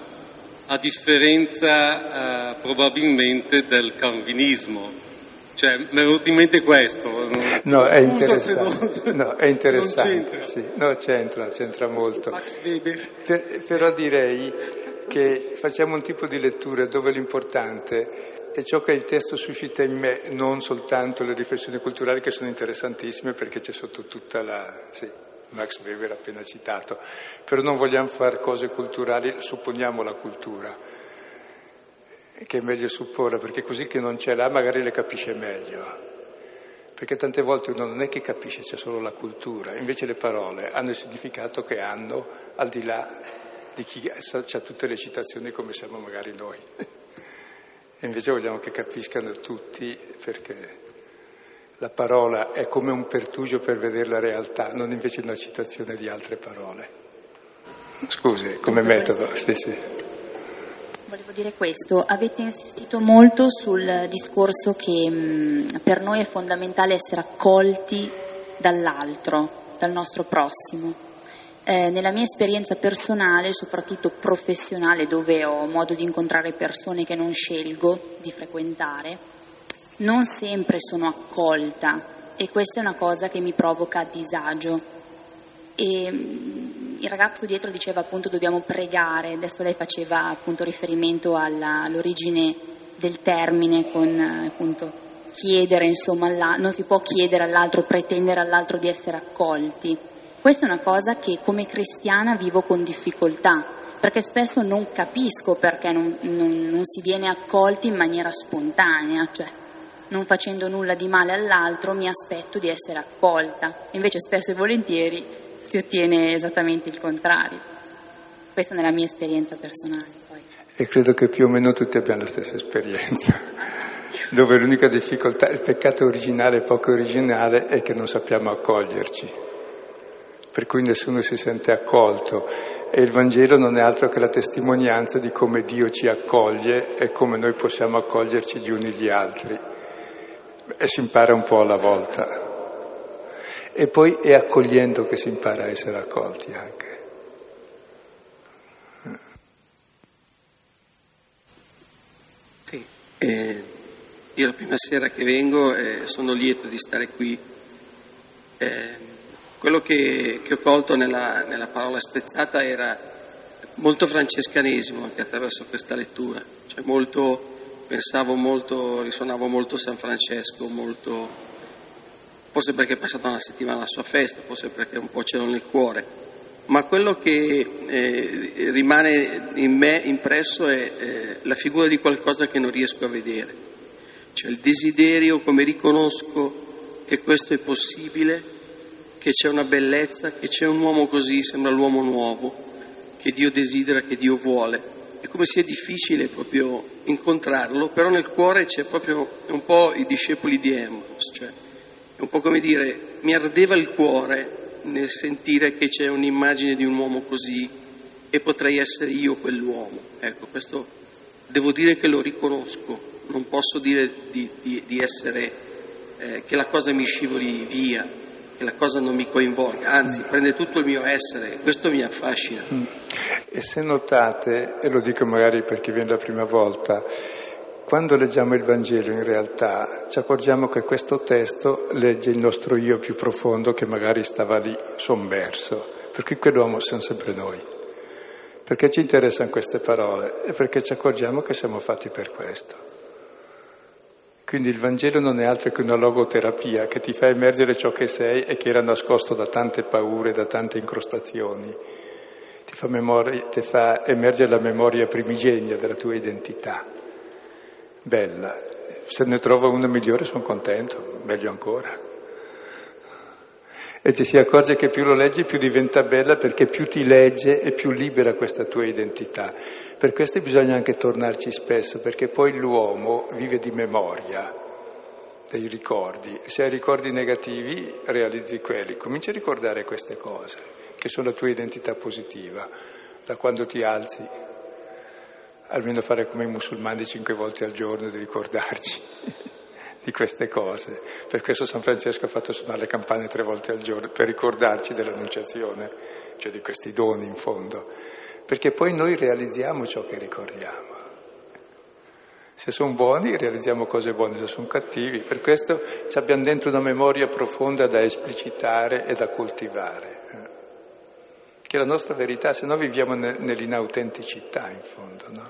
a differenza eh, probabilmente del calvinismo. Cioè, mi è venuto in mente questo. No, è interessante. Non, no, è interessante. C'entra. Sì. No, c'entra, c'entra molto. Per, però direi che facciamo un tipo di lettura dove l'importante è ciò che il testo suscita in me, non soltanto le riflessioni culturali che sono interessantissime perché c'è sotto tutta la... Sì, Max Weber appena citato, però non vogliamo fare cose culturali, supponiamo la cultura che è meglio supporre, perché così che non ce l'ha magari le capisce meglio. Perché tante volte uno non è che capisce, c'è solo la cultura, invece le parole hanno il significato che hanno al di là di chi ha tutte le citazioni come siamo magari noi. E invece vogliamo che capiscano tutti perché la parola è come un pertugio per vedere la realtà, non invece una citazione di altre parole. Scusi, come metodo, sì, sì. Volevo dire questo, avete insistito molto sul discorso che mh, per noi è fondamentale essere accolti dall'altro, dal nostro prossimo. Eh, nella mia esperienza personale, soprattutto professionale, dove ho modo di incontrare persone che non scelgo di frequentare, non sempre sono accolta e questa è una cosa che mi provoca disagio. E, il ragazzo dietro diceva appunto dobbiamo pregare, adesso lei faceva appunto riferimento alla, all'origine del termine con appunto chiedere, insomma, alla, non si può chiedere all'altro, pretendere all'altro di essere accolti. Questa è una cosa che come cristiana vivo con difficoltà, perché spesso non capisco perché non, non, non si viene accolti in maniera spontanea, cioè non facendo nulla di male all'altro mi aspetto di essere accolta, invece spesso e volentieri si ottiene esattamente il contrario. Questa nella mia esperienza personale. Poi. E credo che più o meno tutti abbiamo la stessa esperienza, dove l'unica difficoltà, il peccato originale e poco originale è che non sappiamo accoglierci, per cui nessuno si sente accolto e il Vangelo non è altro che la testimonianza di come Dio ci accoglie e come noi possiamo accoglierci gli uni gli altri. E si impara un po' alla volta. E poi è accogliendo che si impara a essere accolti anche. Sì, eh, io la prima sera che vengo eh, sono lieto di stare qui. Eh, quello che, che, ho colto nella, nella, parola spezzata era molto francescanesimo anche attraverso questa lettura, cioè molto, pensavo molto, risuonavo molto San Francesco, molto, forse perché è passata una settimana alla sua festa, forse perché un po' ce l'ho nel cuore, ma quello che eh, rimane in me impresso è eh, la figura di qualcosa che non riesco a vedere, cioè il desiderio come riconosco che questo è possibile, che c'è una bellezza, che c'è un uomo così, sembra l'uomo nuovo, che Dio desidera, che Dio vuole. È come sia difficile proprio incontrarlo, però nel cuore c'è proprio un po' i discepoli di Amos, cioè è un po' come dire mi ardeva il cuore nel sentire che c'è un'immagine di un uomo così e potrei essere io quell'uomo. Ecco, questo devo dire che lo riconosco, non posso dire di, di, di essere, eh, che la cosa mi scivoli via, che la cosa non mi coinvolga, anzi prende tutto il mio essere, questo mi affascina. Mm. E se notate, e lo dico magari per chi viene la prima volta, quando leggiamo il Vangelo in realtà ci accorgiamo che questo testo legge il nostro io più profondo che magari stava lì sommerso, per cui quell'uomo siamo sempre noi. Perché ci interessano queste parole e perché ci accorgiamo che siamo fatti per questo. Quindi il Vangelo non è altro che una logoterapia che ti fa emergere ciò che sei e che era nascosto da tante paure, da tante incrostazioni. Ti fa, memoria, ti fa emergere la memoria primigenia della tua identità. Bella. Se ne trovo una migliore sono contento, meglio ancora. E ci si accorge che più lo leggi più diventa bella perché più ti legge e più libera questa tua identità. Per questo bisogna anche tornarci spesso, perché poi l'uomo vive di memoria, dei ricordi. Se hai ricordi negativi, realizzi quelli. Cominci a ricordare queste cose, che sono la tua identità positiva, da quando ti alzi. Almeno fare come i musulmani cinque volte al giorno di ricordarci di queste cose. Per questo San Francesco ha fatto suonare le campane tre volte al giorno, per ricordarci dell'annunciazione, cioè di questi doni in fondo perché poi noi realizziamo ciò che ricordiamo. Se sono buoni realizziamo cose buone, se sono cattivi. Per questo abbiamo dentro una memoria profonda da esplicitare e da coltivare, eh. Che è la nostra verità, se no viviamo nell'inautenticità in fondo. No?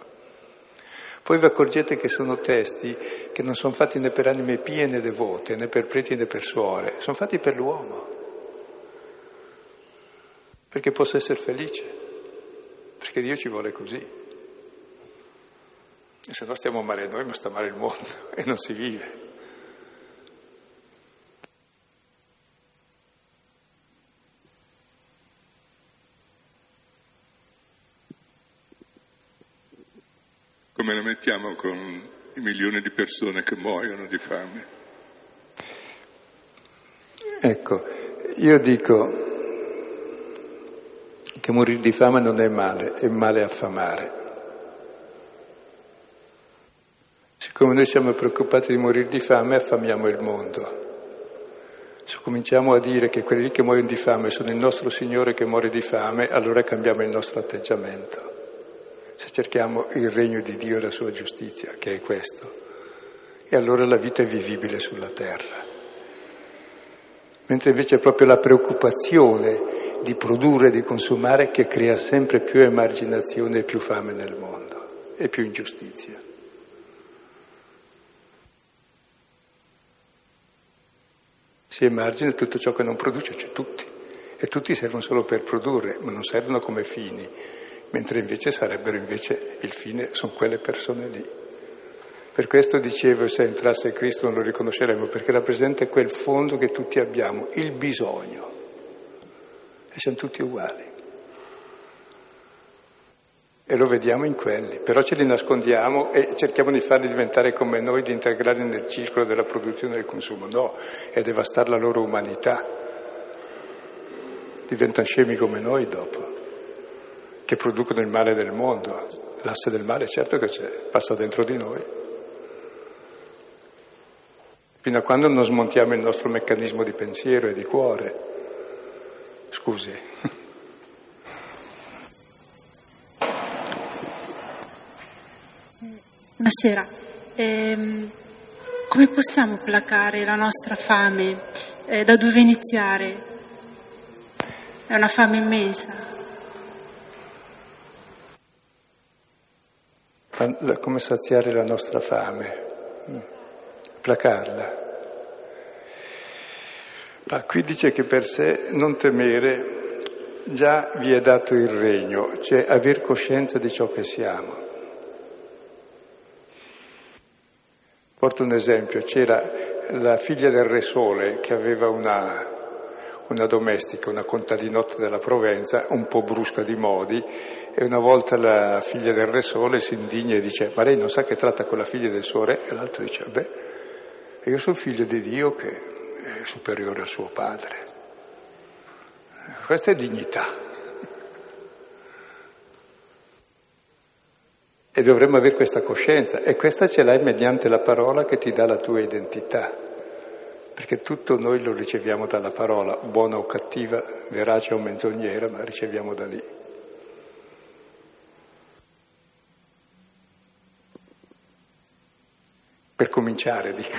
Poi vi accorgete che sono testi che non sono fatti né per anime pie né devote, né per preti né per suore, sono fatti per l'uomo, perché possa essere felice perché Dio ci vuole così. E se no stiamo male noi, ma sta male il mondo e non si vive. Come la mettiamo con i milioni di persone che muoiono di fame? Ecco, io dico, che morire di fame non è male, è male affamare. Siccome noi siamo preoccupati di morire di fame, affamiamo il mondo. Se cominciamo a dire che quelli che muoiono di fame sono il nostro Signore che muore di fame, allora cambiamo il nostro atteggiamento. Se cerchiamo il regno di Dio e la sua giustizia, che è questo, e allora la vita è vivibile sulla terra. Mentre invece è proprio la preoccupazione di produrre e di consumare che crea sempre più emarginazione e più fame nel mondo e più ingiustizia. Si emargina tutto ciò che non produce, cioè tutti, e tutti servono solo per produrre, ma non servono come fini, mentre invece sarebbero invece il fine, sono quelle persone lì. Per questo dicevo, se entrasse Cristo non lo riconosceremo, perché rappresenta quel fondo che tutti abbiamo, il bisogno e siamo tutti uguali. E lo vediamo in quelli, però ce li nascondiamo e cerchiamo di farli diventare come noi, di integrarli nel circolo della produzione e del consumo. No, è devastare la loro umanità. Diventano scemi come noi dopo, che producono il male del mondo. L'asse del male certo che c'è, passa dentro di noi. Fino a quando non smontiamo il nostro meccanismo di pensiero e di cuore, Scusi. Buonasera. Eh, come possiamo placare la nostra fame? Eh, da dove iniziare? È una fame immensa. Come saziare la nostra fame, mm, placarla. Ma qui dice che per sé non temere già vi è dato il regno, cioè aver coscienza di ciò che siamo. Porto un esempio, c'era la figlia del Re Sole che aveva una, una domestica, una contadinotta della Provenza, un po' brusca di modi, e una volta la figlia del Re Sole si indigna e dice, ma lei non sa che tratta con la figlia del suo re? E l'altro dice, beh, io sono figlio di Dio che è superiore al suo padre. Questa è dignità. E dovremmo avere questa coscienza e questa ce l'hai mediante la parola che ti dà la tua identità, perché tutto noi lo riceviamo dalla parola, buona o cattiva, verace o menzognera, ma riceviamo da lì. Per cominciare, dico.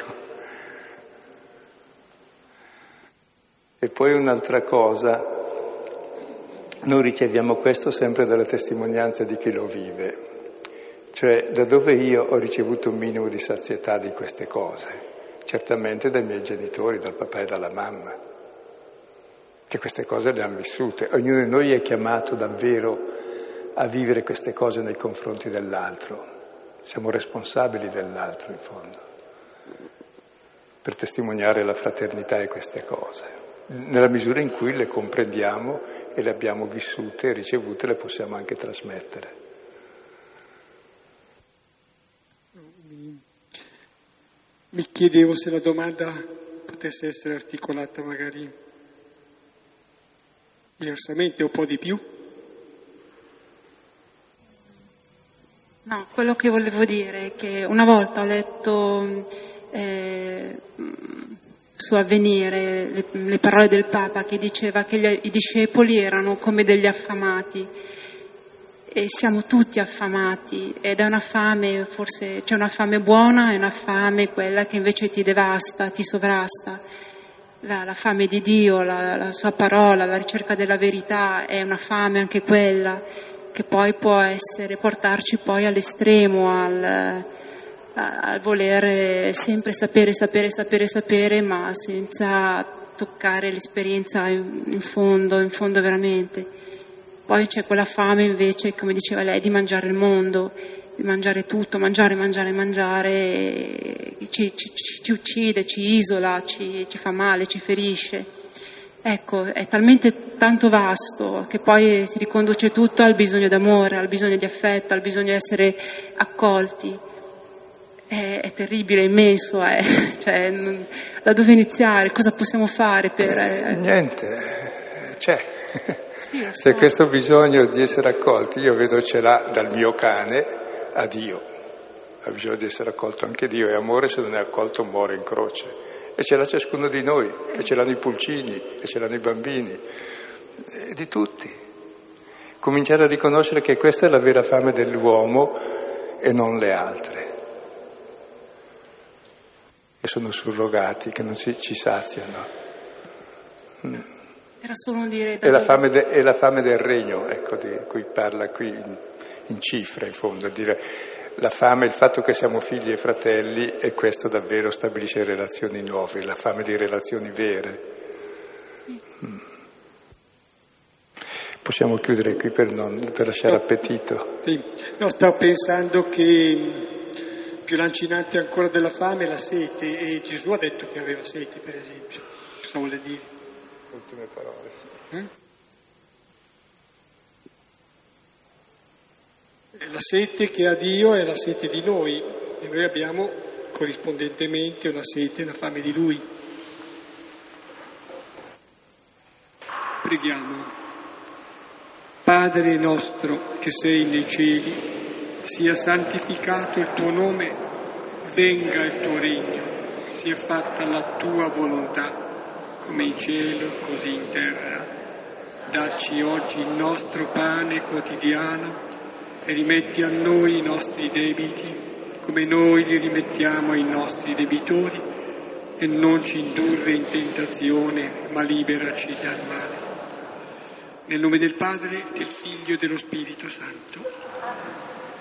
E poi un'altra cosa, noi riceviamo questo sempre dalle testimonianze di chi lo vive. Cioè, da dove io ho ricevuto un minimo di sazietà di queste cose? Certamente dai miei genitori, dal papà e dalla mamma, che queste cose le hanno vissute. Ognuno di noi è chiamato davvero a vivere queste cose nei confronti dell'altro. Siamo responsabili dell'altro, in fondo, per testimoniare la fraternità e queste cose. Nella misura in cui le comprendiamo e le abbiamo vissute e ricevute, le possiamo anche trasmettere. Mi chiedevo se la domanda potesse essere articolata magari diversamente, un po' di più. No, quello che volevo dire è che una volta ho letto eh, su Avvenire le, le, parole del Papa che diceva che gli, i discepoli erano come degli affamati. E siamo tutti affamati. Ed è una fame, forse c'è una fame buona e una fame quella che invece ti devasta, ti sovrasta. La, la fame di Dio, la, la, sua parola, la ricerca della verità è una fame anche quella che poi può essere, portarci poi all'estremo, al, al volere sempre sapere, sapere, sapere, sapere, ma senza toccare l'esperienza in, in fondo, in fondo veramente. Poi c'è quella fame invece, come diceva lei, di mangiare il mondo, di mangiare tutto, mangiare, mangiare, mangiare, ci, ci, ci uccide, ci isola, ci, ci fa male, ci ferisce. Ecco, è talmente tanto vasto che poi si riconduce tutto al bisogno d'amore, al bisogno di affetto, al bisogno di essere accolti. È, è terribile, è immenso, è, cioè, da dove iniziare? Cosa possiamo fare per... Eh? Niente, c'è. Sì, Se questo bisogno di essere accolti io vedo ce l'ha dal mio cane a Dio, ha bisogno di essere accolto anche Dio e amore se non è accolto muore in croce. E ce l'ha ciascuno di noi, che ce l'hanno i pulcini, che ce l'hanno i bambini, e di tutti. Cominciare a riconoscere che questa è la vera fame dell'uomo e non le altre, che sono surrogati, che non ci, ci saziano. Mm. Era solo dire... È la, fame de, è la fame del regno, ecco, di cui parla qui in, in cifre, in fondo, dire la fame, il fatto che siamo figli e fratelli e questo davvero stabilisce relazioni nuove, la fame di relazioni vere. Mm. Possiamo chiudere qui per, non, per lasciare no, appetito. Sì. No, stavo pensando che più lancinante ancora della fame è la sete e Gesù ha detto che aveva sete, per esempio. Cosa vuole dire? ultime parole. Sì. Eh? La sete che ha Dio è la sete di noi e noi abbiamo corrispondentemente una sete, una fame di Lui. Preghiamo. Padre nostro che sei nei cieli, sia santificato il tuo nome, venga il tuo regno, sia fatta la tua volontà come in cielo, così in terra. Dacci oggi il nostro pane quotidiano e rimetti a noi i nostri debiti, come noi li rimettiamo ai nostri debitori, e non ci indurre in tentazione, ma liberaci dal male. Nel nome del Padre, del Figlio e dello Spirito Santo.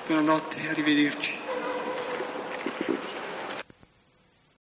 Buonanotte, arrivederci.